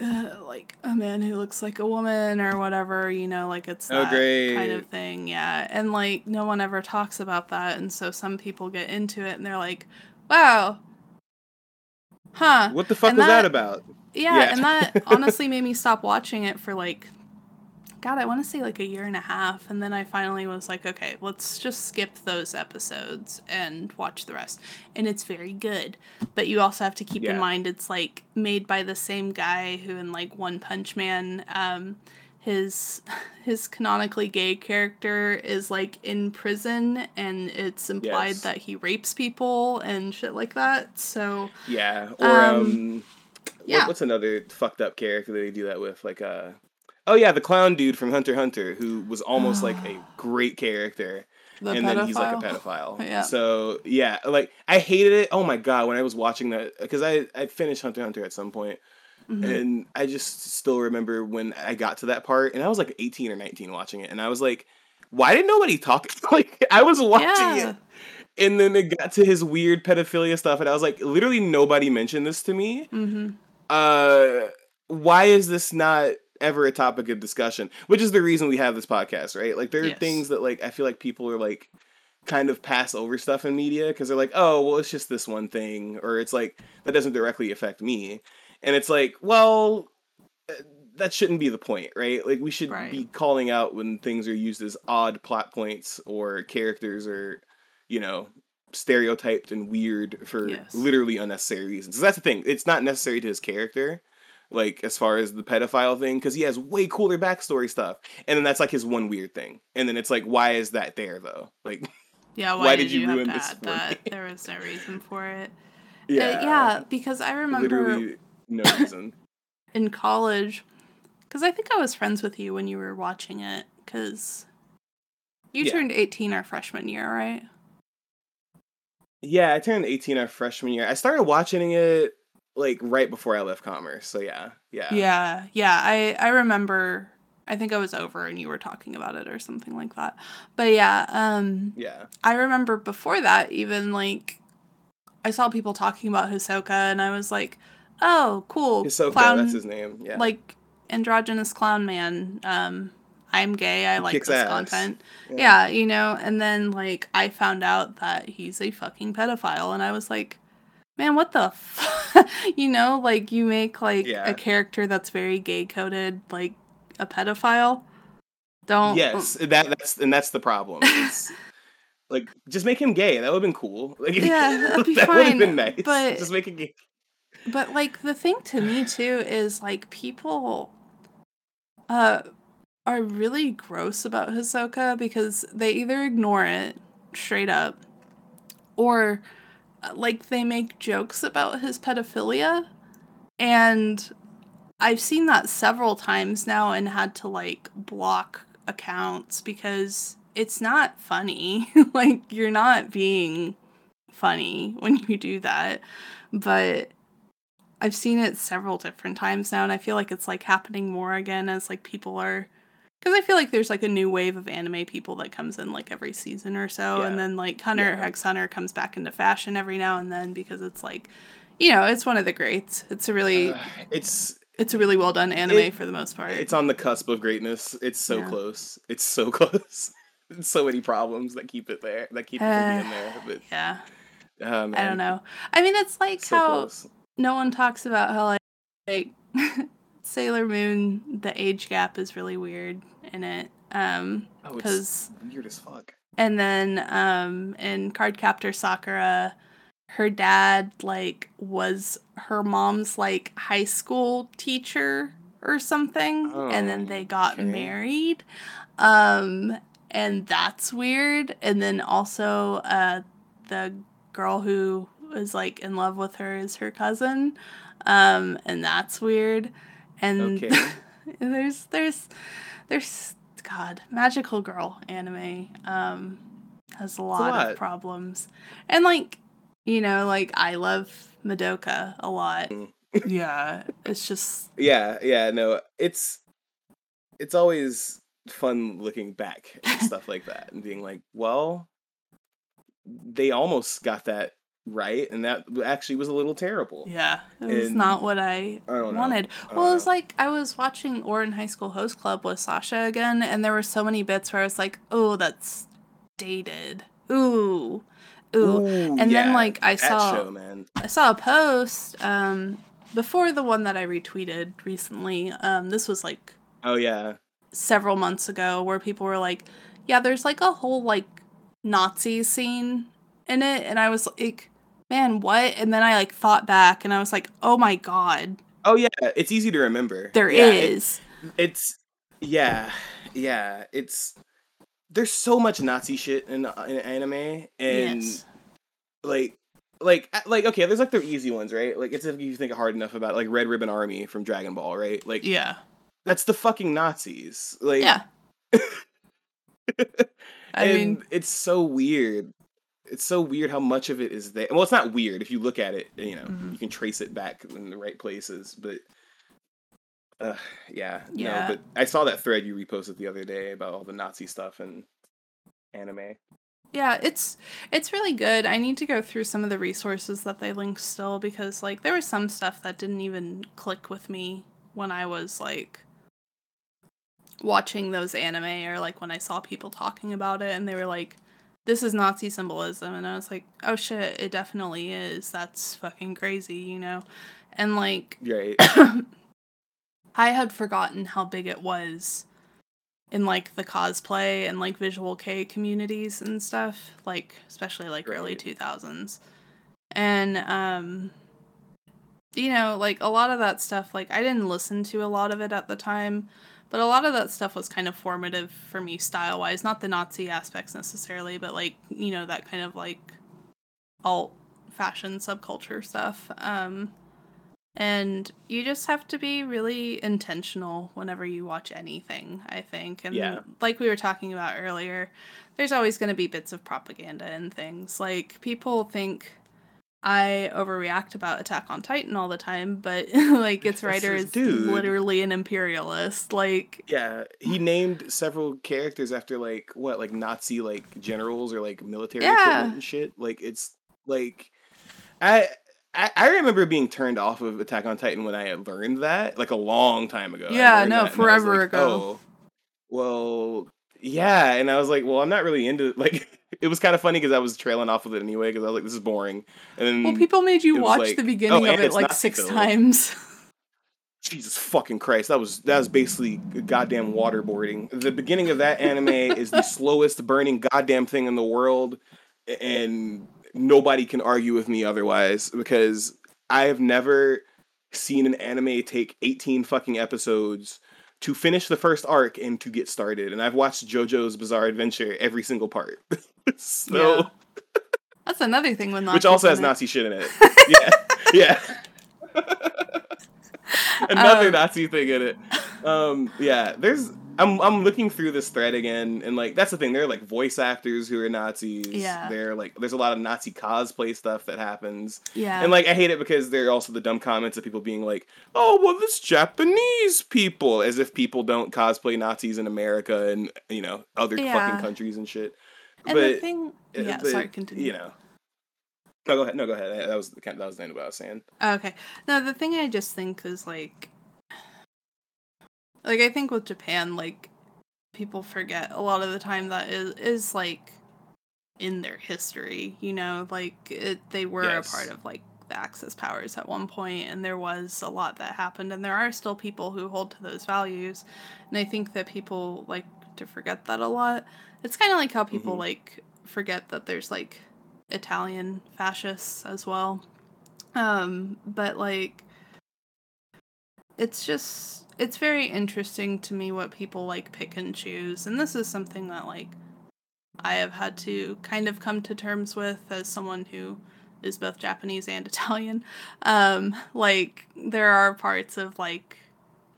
uh, like a man who looks like a woman or whatever, you know, like it's Oh, that kind of thing. Yeah. And like no one ever talks about that. And so some people get into it and they're like, wow. Huh. What the fuck And was that, that- about? Yeah, Yeah. and that honestly made me stop watching it for like God, I want to say like a year and a half and then I finally was like, okay, let's just skip those episodes and watch the rest. And it's very good. But you also have to keep in mind it's like made by the same guy who in like One Punch Man um his his canonically gay character is like in prison and it's implied Yes. that he rapes people and shit like that. So Yeah. Or Um, um, what- yeah. what's another fucked up character that they do that with? Like uh Oh yeah, the clown dude from Hunter Hunter who was almost like a great character. the and then he's like a pedophile. pedophile. Yeah. So yeah, like I hated it. Oh my god, when I was watching that because I I finished Hunter Hunter at some point, Mhm. and I just still remember when I got to that part, and I was like eighteen or nineteen watching it, and I was like, why did nobody talk? like I was watching Yeah. it, and then it got to his weird pedophilia stuff, and I was like, literally nobody mentioned this to me. Mm-hmm. Uh, why is this not? ever a topic of discussion which is the reason we have this podcast right like there are Yes. things that like i feel like people are like kind of pass over stuff in media because they're like, oh, well, it's just this one thing, or it's like that doesn't directly affect me, and it's like, well, uh, that shouldn't be the point, right? Like we should Right. be calling out when things are used as odd plot points or characters are, you know, stereotyped and weird for Yes. literally unnecessary reasons. So that's the thing; it's not necessary to his character. Like as far as the pedophile thing, because he has way cooler backstory stuff, and then that's like his one weird thing, and then it's like, why is that there though? Like, Yeah, why, Why did, did you you, ruin this that? There was no reason for it. Uh, yeah, yeah, because I remember literally no reason. in college, because I think I was friends with you when you were watching it, because you Yeah. turned 18 our freshman year, right? yeah, I turned 18 our freshman year. I started watching it like right before I left commerce. So yeah, yeah, Yeah, yeah. I I remember. I think I was over and you were talking about it or something like that. But yeah, um, yeah. I remember before that even like I saw people talking about Hisoka and I was like, oh, cool, Hisoka, clown, that's his name. Yeah, like androgynous clown man. Um, I'm gay. I He like this ass. content. Yeah. Yeah, you know. And then like I found out that he's a fucking pedophile, and I was like, man, what the, f-? you know, like you make like Yeah. a character that's very gay coded, like a pedophile. Don't. yes, that that's and that's the problem. Like just make him gay. That would have been cool. Like Yeah, that'd be that would have been nice. but- just make it gay. But like the thing to me too is like people uh are really gross about Hisoka because they either ignore it straight up or uh, like they make jokes about his pedophilia and I've seen that several times now and had to like block accounts because it's not funny. like you're not being funny when you do that. But I've seen it several different times now and I feel like it's like happening more again as like people are because I feel like there's like a new wave of anime people that comes in like every season or so, and then like Hunter Yeah. X Hunter comes back into fashion every now and then because it's like, you know, it's one of the greats. It's a really, Uh, it's it's a really well done anime it- for the most part. it's on the cusp of greatness. It's so Yeah. close. It's so close. So many problems that keep it there. That keep it from being there. But yeah, uh, I don't know. I mean, it's like So how close. No one talks about how like, like Sailor Moon, the age gap is really weird in it. Um, Oh, it's weird as fuck. And then um in Cardcaptor Sakura, her dad like was her mom's like high school teacher or something and then Oh, they got okay. married. Um and that's weird. And then also, uh, the girl who is like in love with her is her cousin, um, and that's weird. And Okay. there's there's there's God magical girl anime um has a lot, lot. of problems, and like you know like I love Madoka a lot. Mm. yeah, it's just Yeah, yeah, no, it's it's always fun looking back at stuff like that and being like, well, they almost got that right, and that actually was a little terrible. Yeah, it was And- not what I, I wanted. I Well, it was like I was watching Ouran High School Host Club with Sasha again, and there were so many bits where I was like, "Oh, that's dated." Ooh, ooh. and then like I that saw show, man. I saw a post um before the one that I retweeted recently. Um, this was like Oh yeah, several months ago where people were like, "Yeah, there's like a whole like Nazi scene in it," and I was like, "Man, what?" And then I like thought back, and I was like, "Oh my god, oh yeah. It's easy to remember. there yeah, it- is." it's yeah, yeah. It's there's so much Nazi shit in, in anime, and yes. like like uh, like okay there's like the easy ones right like it's if you think hard enough about like red ribbon army from dragon ball right like Yeah. that's the fucking nazis like Yeah. I and mean, it's so weird it's so weird how much of it is there well it's not weird if you look at it you know Mhm. you can trace it back in the right places but uh, yeah, Yeah. no but i saw that thread you reposted the other day about all the nazi stuff and anime yeah, it's it's really good. I need to go through some of the resources that they link still because like there was some stuff that didn't even click with me when I was like watching those anime or like when I saw people talking about it and they were like this is Nazi symbolism and I was like, "Oh shit, it definitely is. That's fucking crazy, you know." And like right I had forgotten how big it was in like the cosplay and like visual kei communities and stuff, like especially like early 2000s. And um you know, like a lot of that stuff like I didn't listen to a lot of it at the time, but a lot of that stuff was kind of formative for me style-wise, not the Nazi aspects necessarily, but like, you know, that kind of like alt fashion subculture stuff. Um and you just have to be really intentional whenever you watch anything, I think. And Yeah. like we were talking about earlier, there's always going to be bits of propaganda and things. Like people think I overreact about Attack on Titan all the time, but like its writer is dude. literally an imperialist. Like Yeah, he named several characters after like what, like Nazi like generals or like military Yeah. equipment and shit. Like it's like I, I I remember being turned off of Attack on Titan when I had learned that like a long time ago. Yeah, no, that, and I was forever like, ago. Oh, well, yeah, and I was like, well, I'm not really into like. It was kind of funny because I was trailing off with it anyway because I was like, this is boring. And then well people made you watch like, the oh, beginning of it like 6 film. times. Jesus fucking Christ, that was that was basically goddamn waterboarding. The beginning of that anime is the slowest burning goddamn thing in the world, and nobody can argue with me otherwise because I have never seen an anime take 18 fucking episodes to finish the first arc and to get started. And I've watched JoJo's Bizarre Adventure every single part. so Yeah. That's another thing with Nazis which also has it. Nazi shit in it. yeah, yeah. Another Um, Nazi thing in it. Um, yeah. There's. I'm I'm looking through this thread again, and like that's the thing. There are like voice actors who are Nazis. Yeah. They're like there's a lot of Nazi cosplay stuff that happens, Yeah. and like I hate it because there are also the dumb comments of people being like, "Oh, well, this Japanese people," as if people don't cosplay Nazis in America and you know other Yeah. fucking countries and shit. and but the thing Yeah, but, sorry, continue. You know. No, go ahead. No, go ahead. That was the. That was the end of what I was saying. Okay. No, the thing I just think is like like I think with Japan like people forget a lot of the time that is is like in their history, you know, like it, they were Yes. a part of like the Axis powers at one point and there was a lot that happened and there are still people who hold to those values. And I think that people like to forget that a lot. It's kind of like how people Mhm. like forget that there's like Italian fascists as well. Um, but like it's just it's very interesting to me what people like pick and choose, and this is something that like I have had to kind of come to terms with as someone who is both Japanese and Italian. Um, like there are parts of like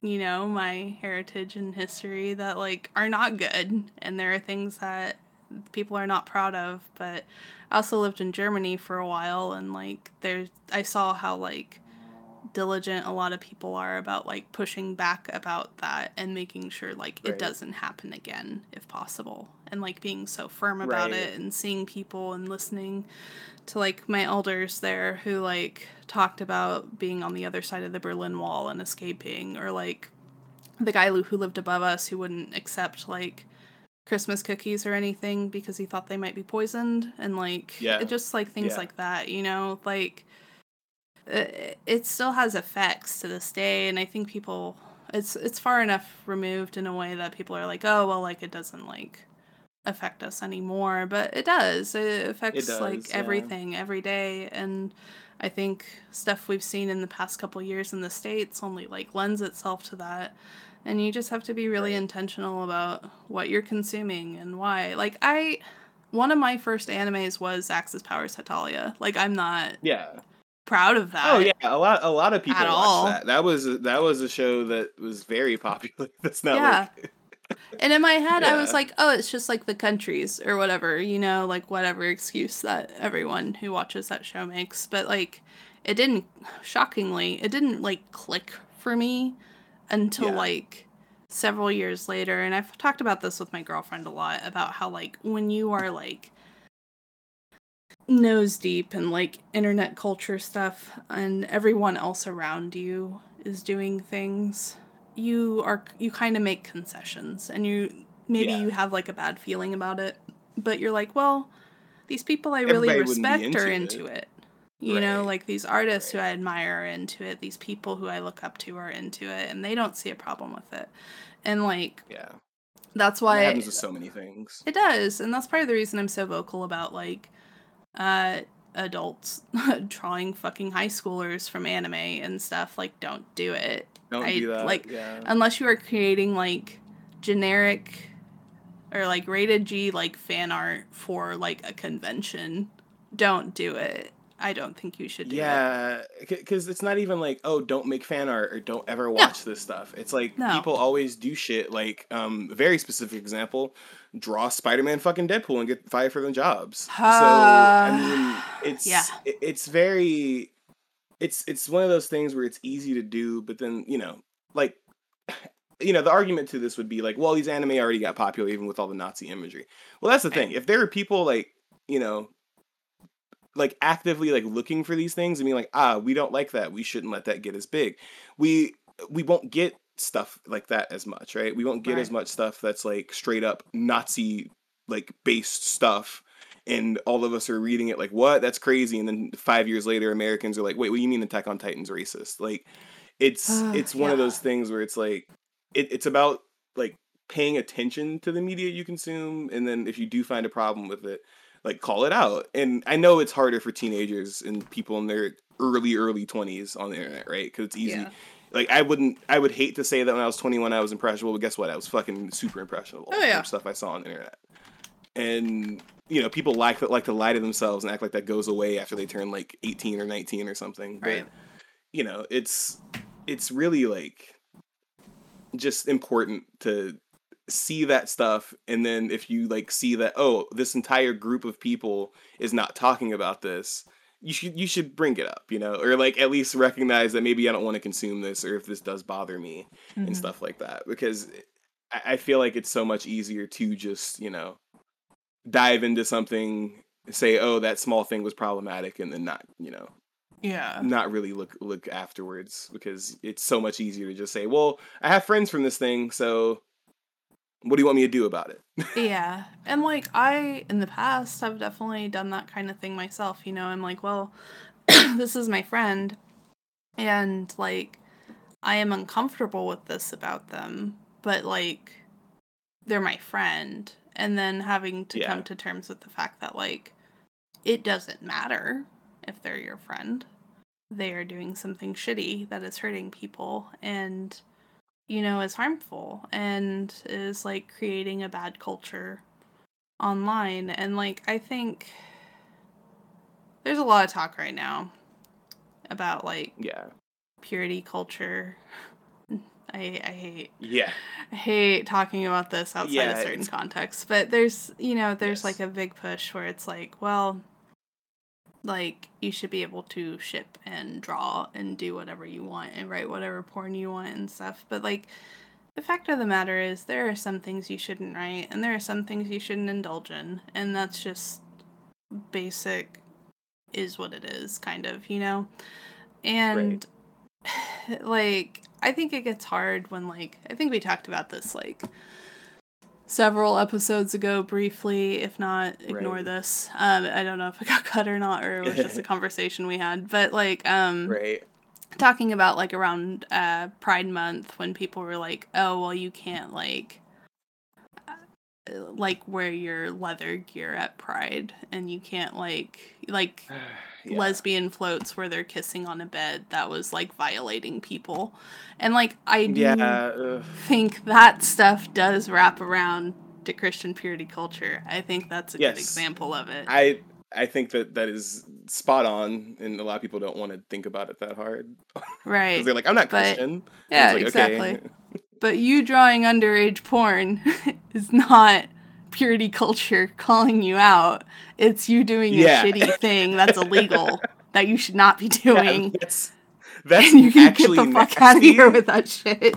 you know my heritage and history that like are not good, and there are things that people are not proud of. But I also lived in Germany for a while, and like there's I saw how like diligent a lot of people are about like pushing back about that and making sure like Right. it doesn't happen again if possible and like being so firm about Right. it and seeing people and listening to like my elders there who like talked about being on the other side of the Berlin Wall and escaping or like the guy who who lived above us who wouldn't accept like Christmas cookies or anything because he thought they might be poisoned and like Yeah. it just like things Yeah. like that, you know, like it, it still has effects to this day and I think people it's it's far enough removed in a way that people are like, "Oh, well like it doesn't like affect us anymore," but it does. It affects does, like yeah. everything every day and I think stuff we've seen in the past couple years in the states only like lends itself to that. And you just have to be really Right. intentional about what you're consuming and why. Like I one of my first animes was Axis Powers Hetalia. Like I'm not Yeah. Proud of that. Oh yeah, a lot a lot of people watched that. That was that was a show that was very popular. That's not Yeah. like And in my head, I was like, oh, it's just like the countries or whatever, you know, like whatever excuse that everyone who watches that show makes. But like, it didn't, shockingly, it didn't like click for me until Yeah. like several years later. And I've talked about this with my girlfriend a lot about how like when you are like nose deep in like internet culture stuff and everyone else around you is doing things you are you kind of make concessions and you maybe Yeah. you have like a bad feeling about it but you're like well these people i really Everybody wouldn't be respect are into into it. it you know like these artists who i admire are into it these people who i look up to are into it and they don't see a problem with it and like yeah. that's why It happens with so many things. it does, and that's part of the reason I'm so vocal about like uh adults drawing fucking high schoolers from anime and stuff. Like, don't do it. Don't I- do that. like, yeah. Unless you are creating like generic or like rated G like fan art for like a convention. Don't do it. I don't think you should do it. Yeah, because it's not even like, oh, don't make fan art or don't ever watch this stuff. It's like No. people always do shit. Like, um, a very specific example: draw Spider-Man, fucking Deadpool, and get fired for the jobs. so I mean, it's Yeah. it- it's very, it's it's one of those things where it's easy to do, but then you know, like. You know, the argument to this would be like, well, these anime already got popular even with all the Nazi imagery. Well, that's the thing. If there are people like, you know, like actively like looking for these things and being like ah we don't like that. We shouldn't let that get as big. We we won't get stuff like that as much right? We won't get as much stuff that's like straight up nazi like based stuff and all of us are reading it like what? That's crazy. And then five years later americans are like wait what do you mean attack on titan's racist? Like it's Uh, it's one of those things where it's like it, it's about like paying attention to the media you consume and then if you do find a problem with it like call it out and i know it's harder for teenagers and people in their early early 20s on the internet right because it's easy Yeah. like i wouldn't i would hate to say that when i was 21 i was impressionable but guess what i was fucking super impressionable Oh, yeah. from stuff i saw on the internet and you know people like like to lie to themselves and act like that goes away after they turn like 18 or 19 or something Right. but you know it's it's really like just important to see that stuff and then if you like see that oh this entire group of people is not talking about this you should you should bring it up you know or like at least recognize that maybe i don't want to consume this or if this does bother me Mhm. and stuff like that because I, I feel like it's so much easier to just you know dive into something say oh that small thing was problematic and then not you know Yeah. not really look look afterwards because it's so much easier to just say well i have friends from this thing so what do you want me to do about it Yeah. And like I in the past have definitely done that kind of thing myself, you know. I'm like, well, this is my friend and like I am uncomfortable with this about them, but like they're my friend and then having to Yeah. come to terms with the fact that like it doesn't matter if they're your friend. They are doing something shitty that is hurting people and you know, is harmful and is like creating a bad culture online. And like, I think there's a lot of talk right now about like Yeah. purity culture. I, I hate Yeah. I hate talking about this outside Yeah, of certain contexts, but there's you know there's Yes. like a big push where it's like, well, like you should be able to ship and draw and do whatever you want and write whatever porn you want and stuff, but like the fact of the matter is there are some things you shouldn't write and there are some things you shouldn't indulge in, and that's just basic is what it is kind of, you know. And like I think it gets hard when like I think we talked about this like several episodes ago briefly if not ignore Right. this um i don't know if it got cut or not or it was just a conversation we had but like um Right. talking about like around uh pride month when people were like oh well you can't like like wear your leather gear at pride and you can't like like Yeah. lesbian floats where they're kissing on a bed that was like violating people and like i do Yeah. think that stuff does wrap around to christian purity culture i think that's a Yes. good example of it I I think that that is spot on, and a lot of people don't want to think about it that hard because right they're like, "I'm not But- Christian." Yeah like, okay. but you drawing underage porn is not purity culture calling you out it's you doing Yeah. a shitty thing that's illegal that you should not be Yeah, doing that's that's and you can actually get the fuck out of here with that shit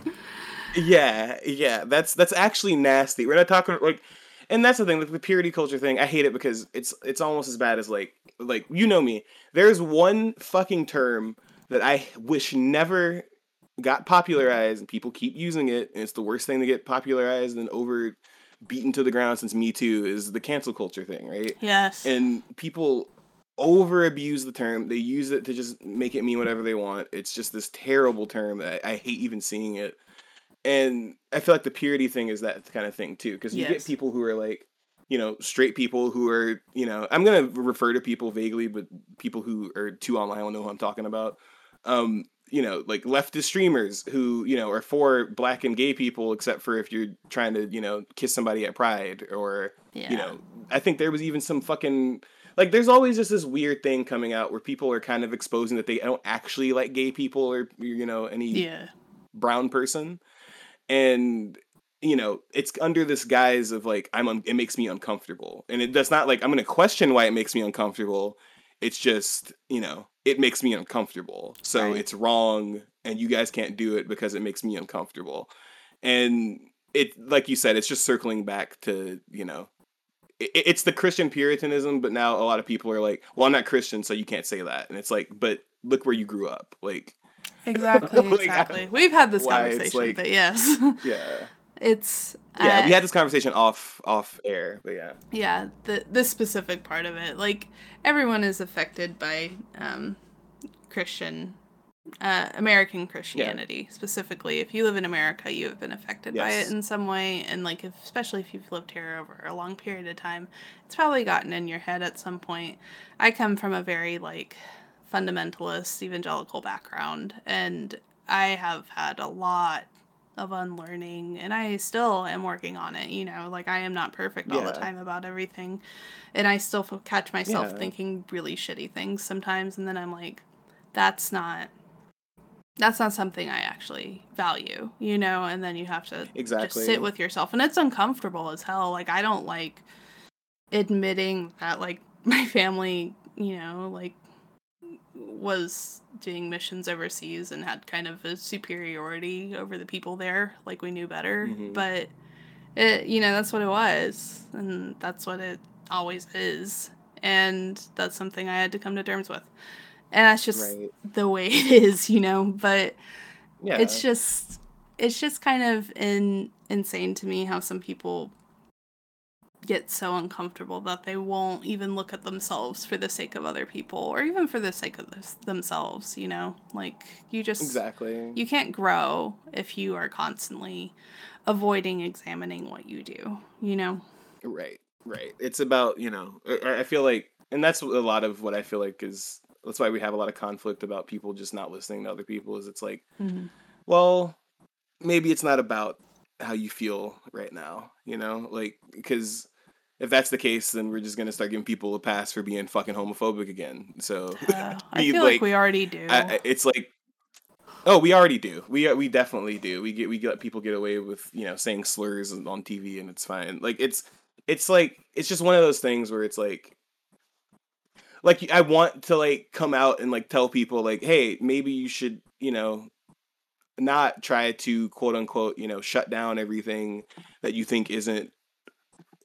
Yeah, yeah, that's that's actually nasty. We're not talking like, and that's the thing, like the purity culture thing. I hate it because it's it's almost as bad as like like you know me. There's one fucking term that I wish never got popularized, and people keep using it, and it's the worst thing to get popularized and over beaten to the ground since Me Too is the cancel culture thing, right? yes. And people over abuse the term. They use it to just make it mean whatever they want. It's just this terrible term. That i, I hate even seeing it. And i feel like the purity thing is that kind of thing too because you Yes. get people who are like you know straight people who are you know i'm gonna refer to people vaguely but people who are too online will know who i'm talking about. Um you know like leftist streamers who you know are for black and gay people except for if you're trying to you know kiss somebody at pride or yeah you know i think there was even some fucking like there's always just this weird thing coming out where people are kind of exposing that they don't actually like gay people or you know any yeah. brown person. And you know it's under this guise of like i'm un- it makes me uncomfortable. And it does not like i'm gonna question why it makes me uncomfortable. It's just you know it makes me uncomfortable. So Right. it's wrong and you guys can't do it because it makes me uncomfortable. And it like you said it's just circling back to you know it, it's the christian puritanism but now a lot of people are like well i'm not christian so you can't say that. And it's like but look where you grew up. Like Exactly, Like, I- exactly. We've had this conversation, like- but yes, yeah it's yeah uh, we had this conversation off off air but yeah yeah the this specific part of it. Like everyone is affected by um, Christian, uh, American Christianity specifically. If you live in America, you have been affected by it in some way, and like if, especially if you've lived here over a long period of time, it's probably gotten in your head at some point. I come from a very like fundamentalist evangelical background, and I have had a lot of unlearning and I still am working on it, you know, like I am not perfect all the time about everything. And I still catch myself Yeah. thinking really shitty things sometimes and then I'm like that's not that's not something I actually value, you know, and then you have to Exactly. just sit with yourself and it's uncomfortable as hell. Like I don't like admitting that like my family, you know, like was doing missions overseas and had kind of a superiority over the people there, like we knew better. Mhm. But it, you know, that's what it was, and that's what it always is, and that's something I had to come to terms with, and that's just right the way it is, you know. But yeah it's just, it's just kind of in insane to me how some people get so uncomfortable that they won't even look at themselves for the sake of other people or even for the sake of themselves you know like you just exactly you can't grow if you are constantly avoiding examining what you do you know Right, right. It's about you know. I I feel like, and that's a lot of what I feel like is. That's why we have a lot of conflict about people just not listening to other people. Is it's like, mm-hmm. well, maybe it's not about how you feel right now, you know? Like because if that's the case, then we're just gonna start giving people a pass for being fucking homophobic again. So Uh, I feel like, like, we already do. I, it's like, oh, we already do. We we definitely do. We get we let people get away with you know saying slurs on TV and it's fine. Like it's it's like it's just one of those things where it's like. Like I want to like come out and like tell people like, hey, maybe you should, you know, not try to quote unquote, you know, shut down everything that you think isn't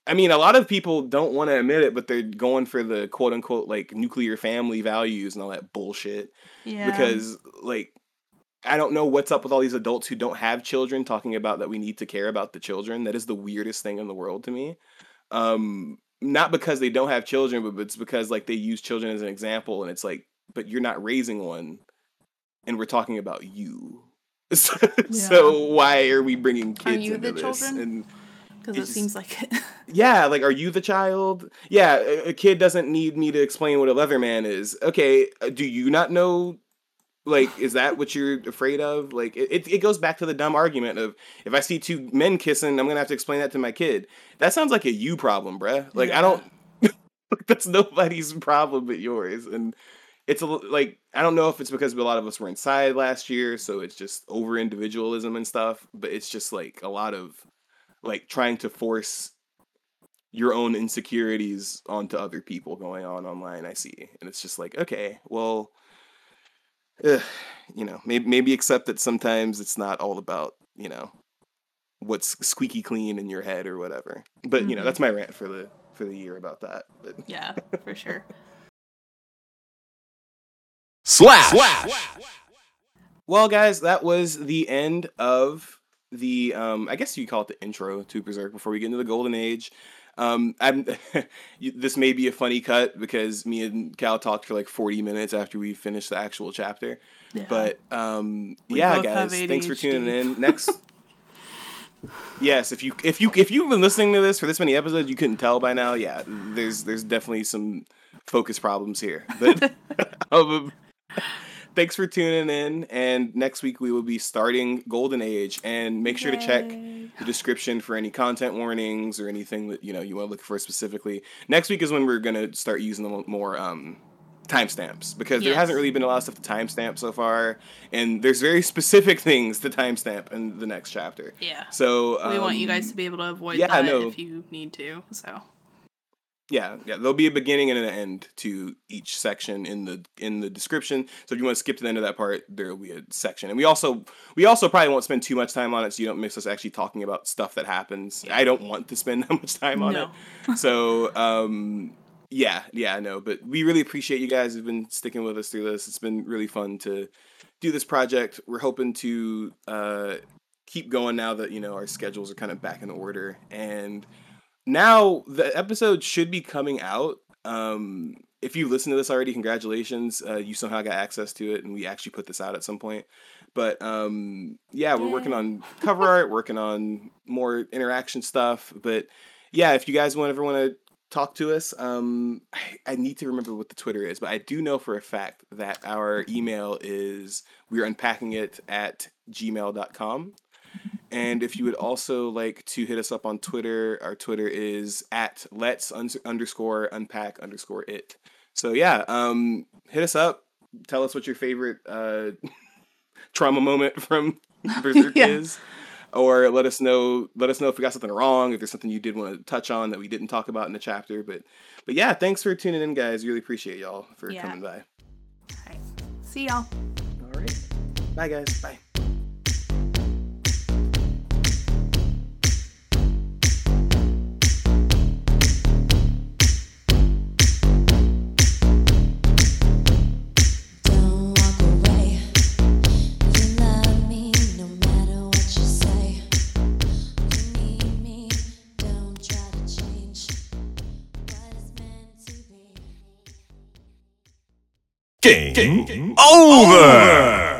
I mean, a lot of people don't want to admit it, but they're going for the quote unquote like nuclear family values and all that bullshit yeah. because like I don't know what's up with all these adults who don't have children talking about that we need to care about the children. That is the weirdest thing in the world to me. Um not because they don't have children, but it's because like they use children as an example and it's like but you're not raising one and we're talking about you. So, so why are we bringing kids into this? children? And because it seems like it. yeah, like, are you the child? Yeah, a, a kid doesn't need me to explain what a Leatherman is. Okay, uh, do you not know? Like, is that what you're afraid of? Like, it, it, it goes back to the dumb argument of if I see two men kissing, I'm gonna have to explain that to my kid. That sounds like a you problem, bruh. Like, I don't. that's nobody's problem but yours, and it's a like I don't know if it's because a lot of us were inside last year, so it's just over individualism and stuff. But it's just like a lot of like trying to force your own insecurities onto other people going on online. I see, and it's just like okay, well, ugh, you know, maybe maybe accept that sometimes it's not all about you know what's squeaky clean in your head or whatever. But you know, that's mm-hmm. my rant for the for the year about that. But yeah, for sure. Slash. Well, guys, that was the end of the. Um, I guess you call it the intro to Berserk before we get into the Golden Age. Um, I'm. this may be a funny cut because me and Cal talked for like 40 minutes after we finished the actual chapter. Yeah. But um, yeah, guys, thanks for tuning in. Next. Yes, if you if you if you've been listening to this for this many episodes, you couldn't tell by now. Yeah, there's there's definitely some focus problems here. But um, thanks for tuning in, and next week we will be starting Golden Age. And make sure to check the description for any content warnings or anything that you know you want to look for specifically. Next week is when we're gonna start using more um, timestamps because there hasn't really been a lot of stuff to timestamp so far, and there's very specific things to timestamp in the next chapter. Yeah. So we want you um, guys to be able to avoid yeah, that no. if you need to. So Yeah, yeah. There'll be a beginning and an end to each section in the in the description. So if you want to skip to the end of that part, there will be a section. And we also we also probably won't spend too much time on it, so you don't miss us actually talking about stuff that happens. I don't want to spend that much time on No. it. So um, yeah, yeah, I know. But we really appreciate you guys who've been sticking with us through this. It's been really fun to do this project. We're hoping to uh, keep going now that you know our schedules are kind of back in order and now the episode should be coming out um if you listen to this already congratulations uh, you somehow got access to it and we actually put this out at some point. But um yeah we're working on cover art working on more interaction stuff but yeah if you guys want ever want to talk to us um I, I need to remember what the twitter is but i do know for a fact that our email is we're unpacking it at gmail.com and if you would also like to hit us up on Twitter, our Twitter is at let's un- underscore unpack underscore it. So yeah, um, hit us up. Tell us what your favorite uh, trauma moment from Berserk Yeah. is, or let us know. Let us know if we got something wrong. If there's something you did want to touch on that we didn't talk about in the chapter. But but yeah, thanks for tuning in, guys. Really appreciate y'all for Yeah. coming by. Alright. see y'all. All right, bye guys. Bye. Be. Game over.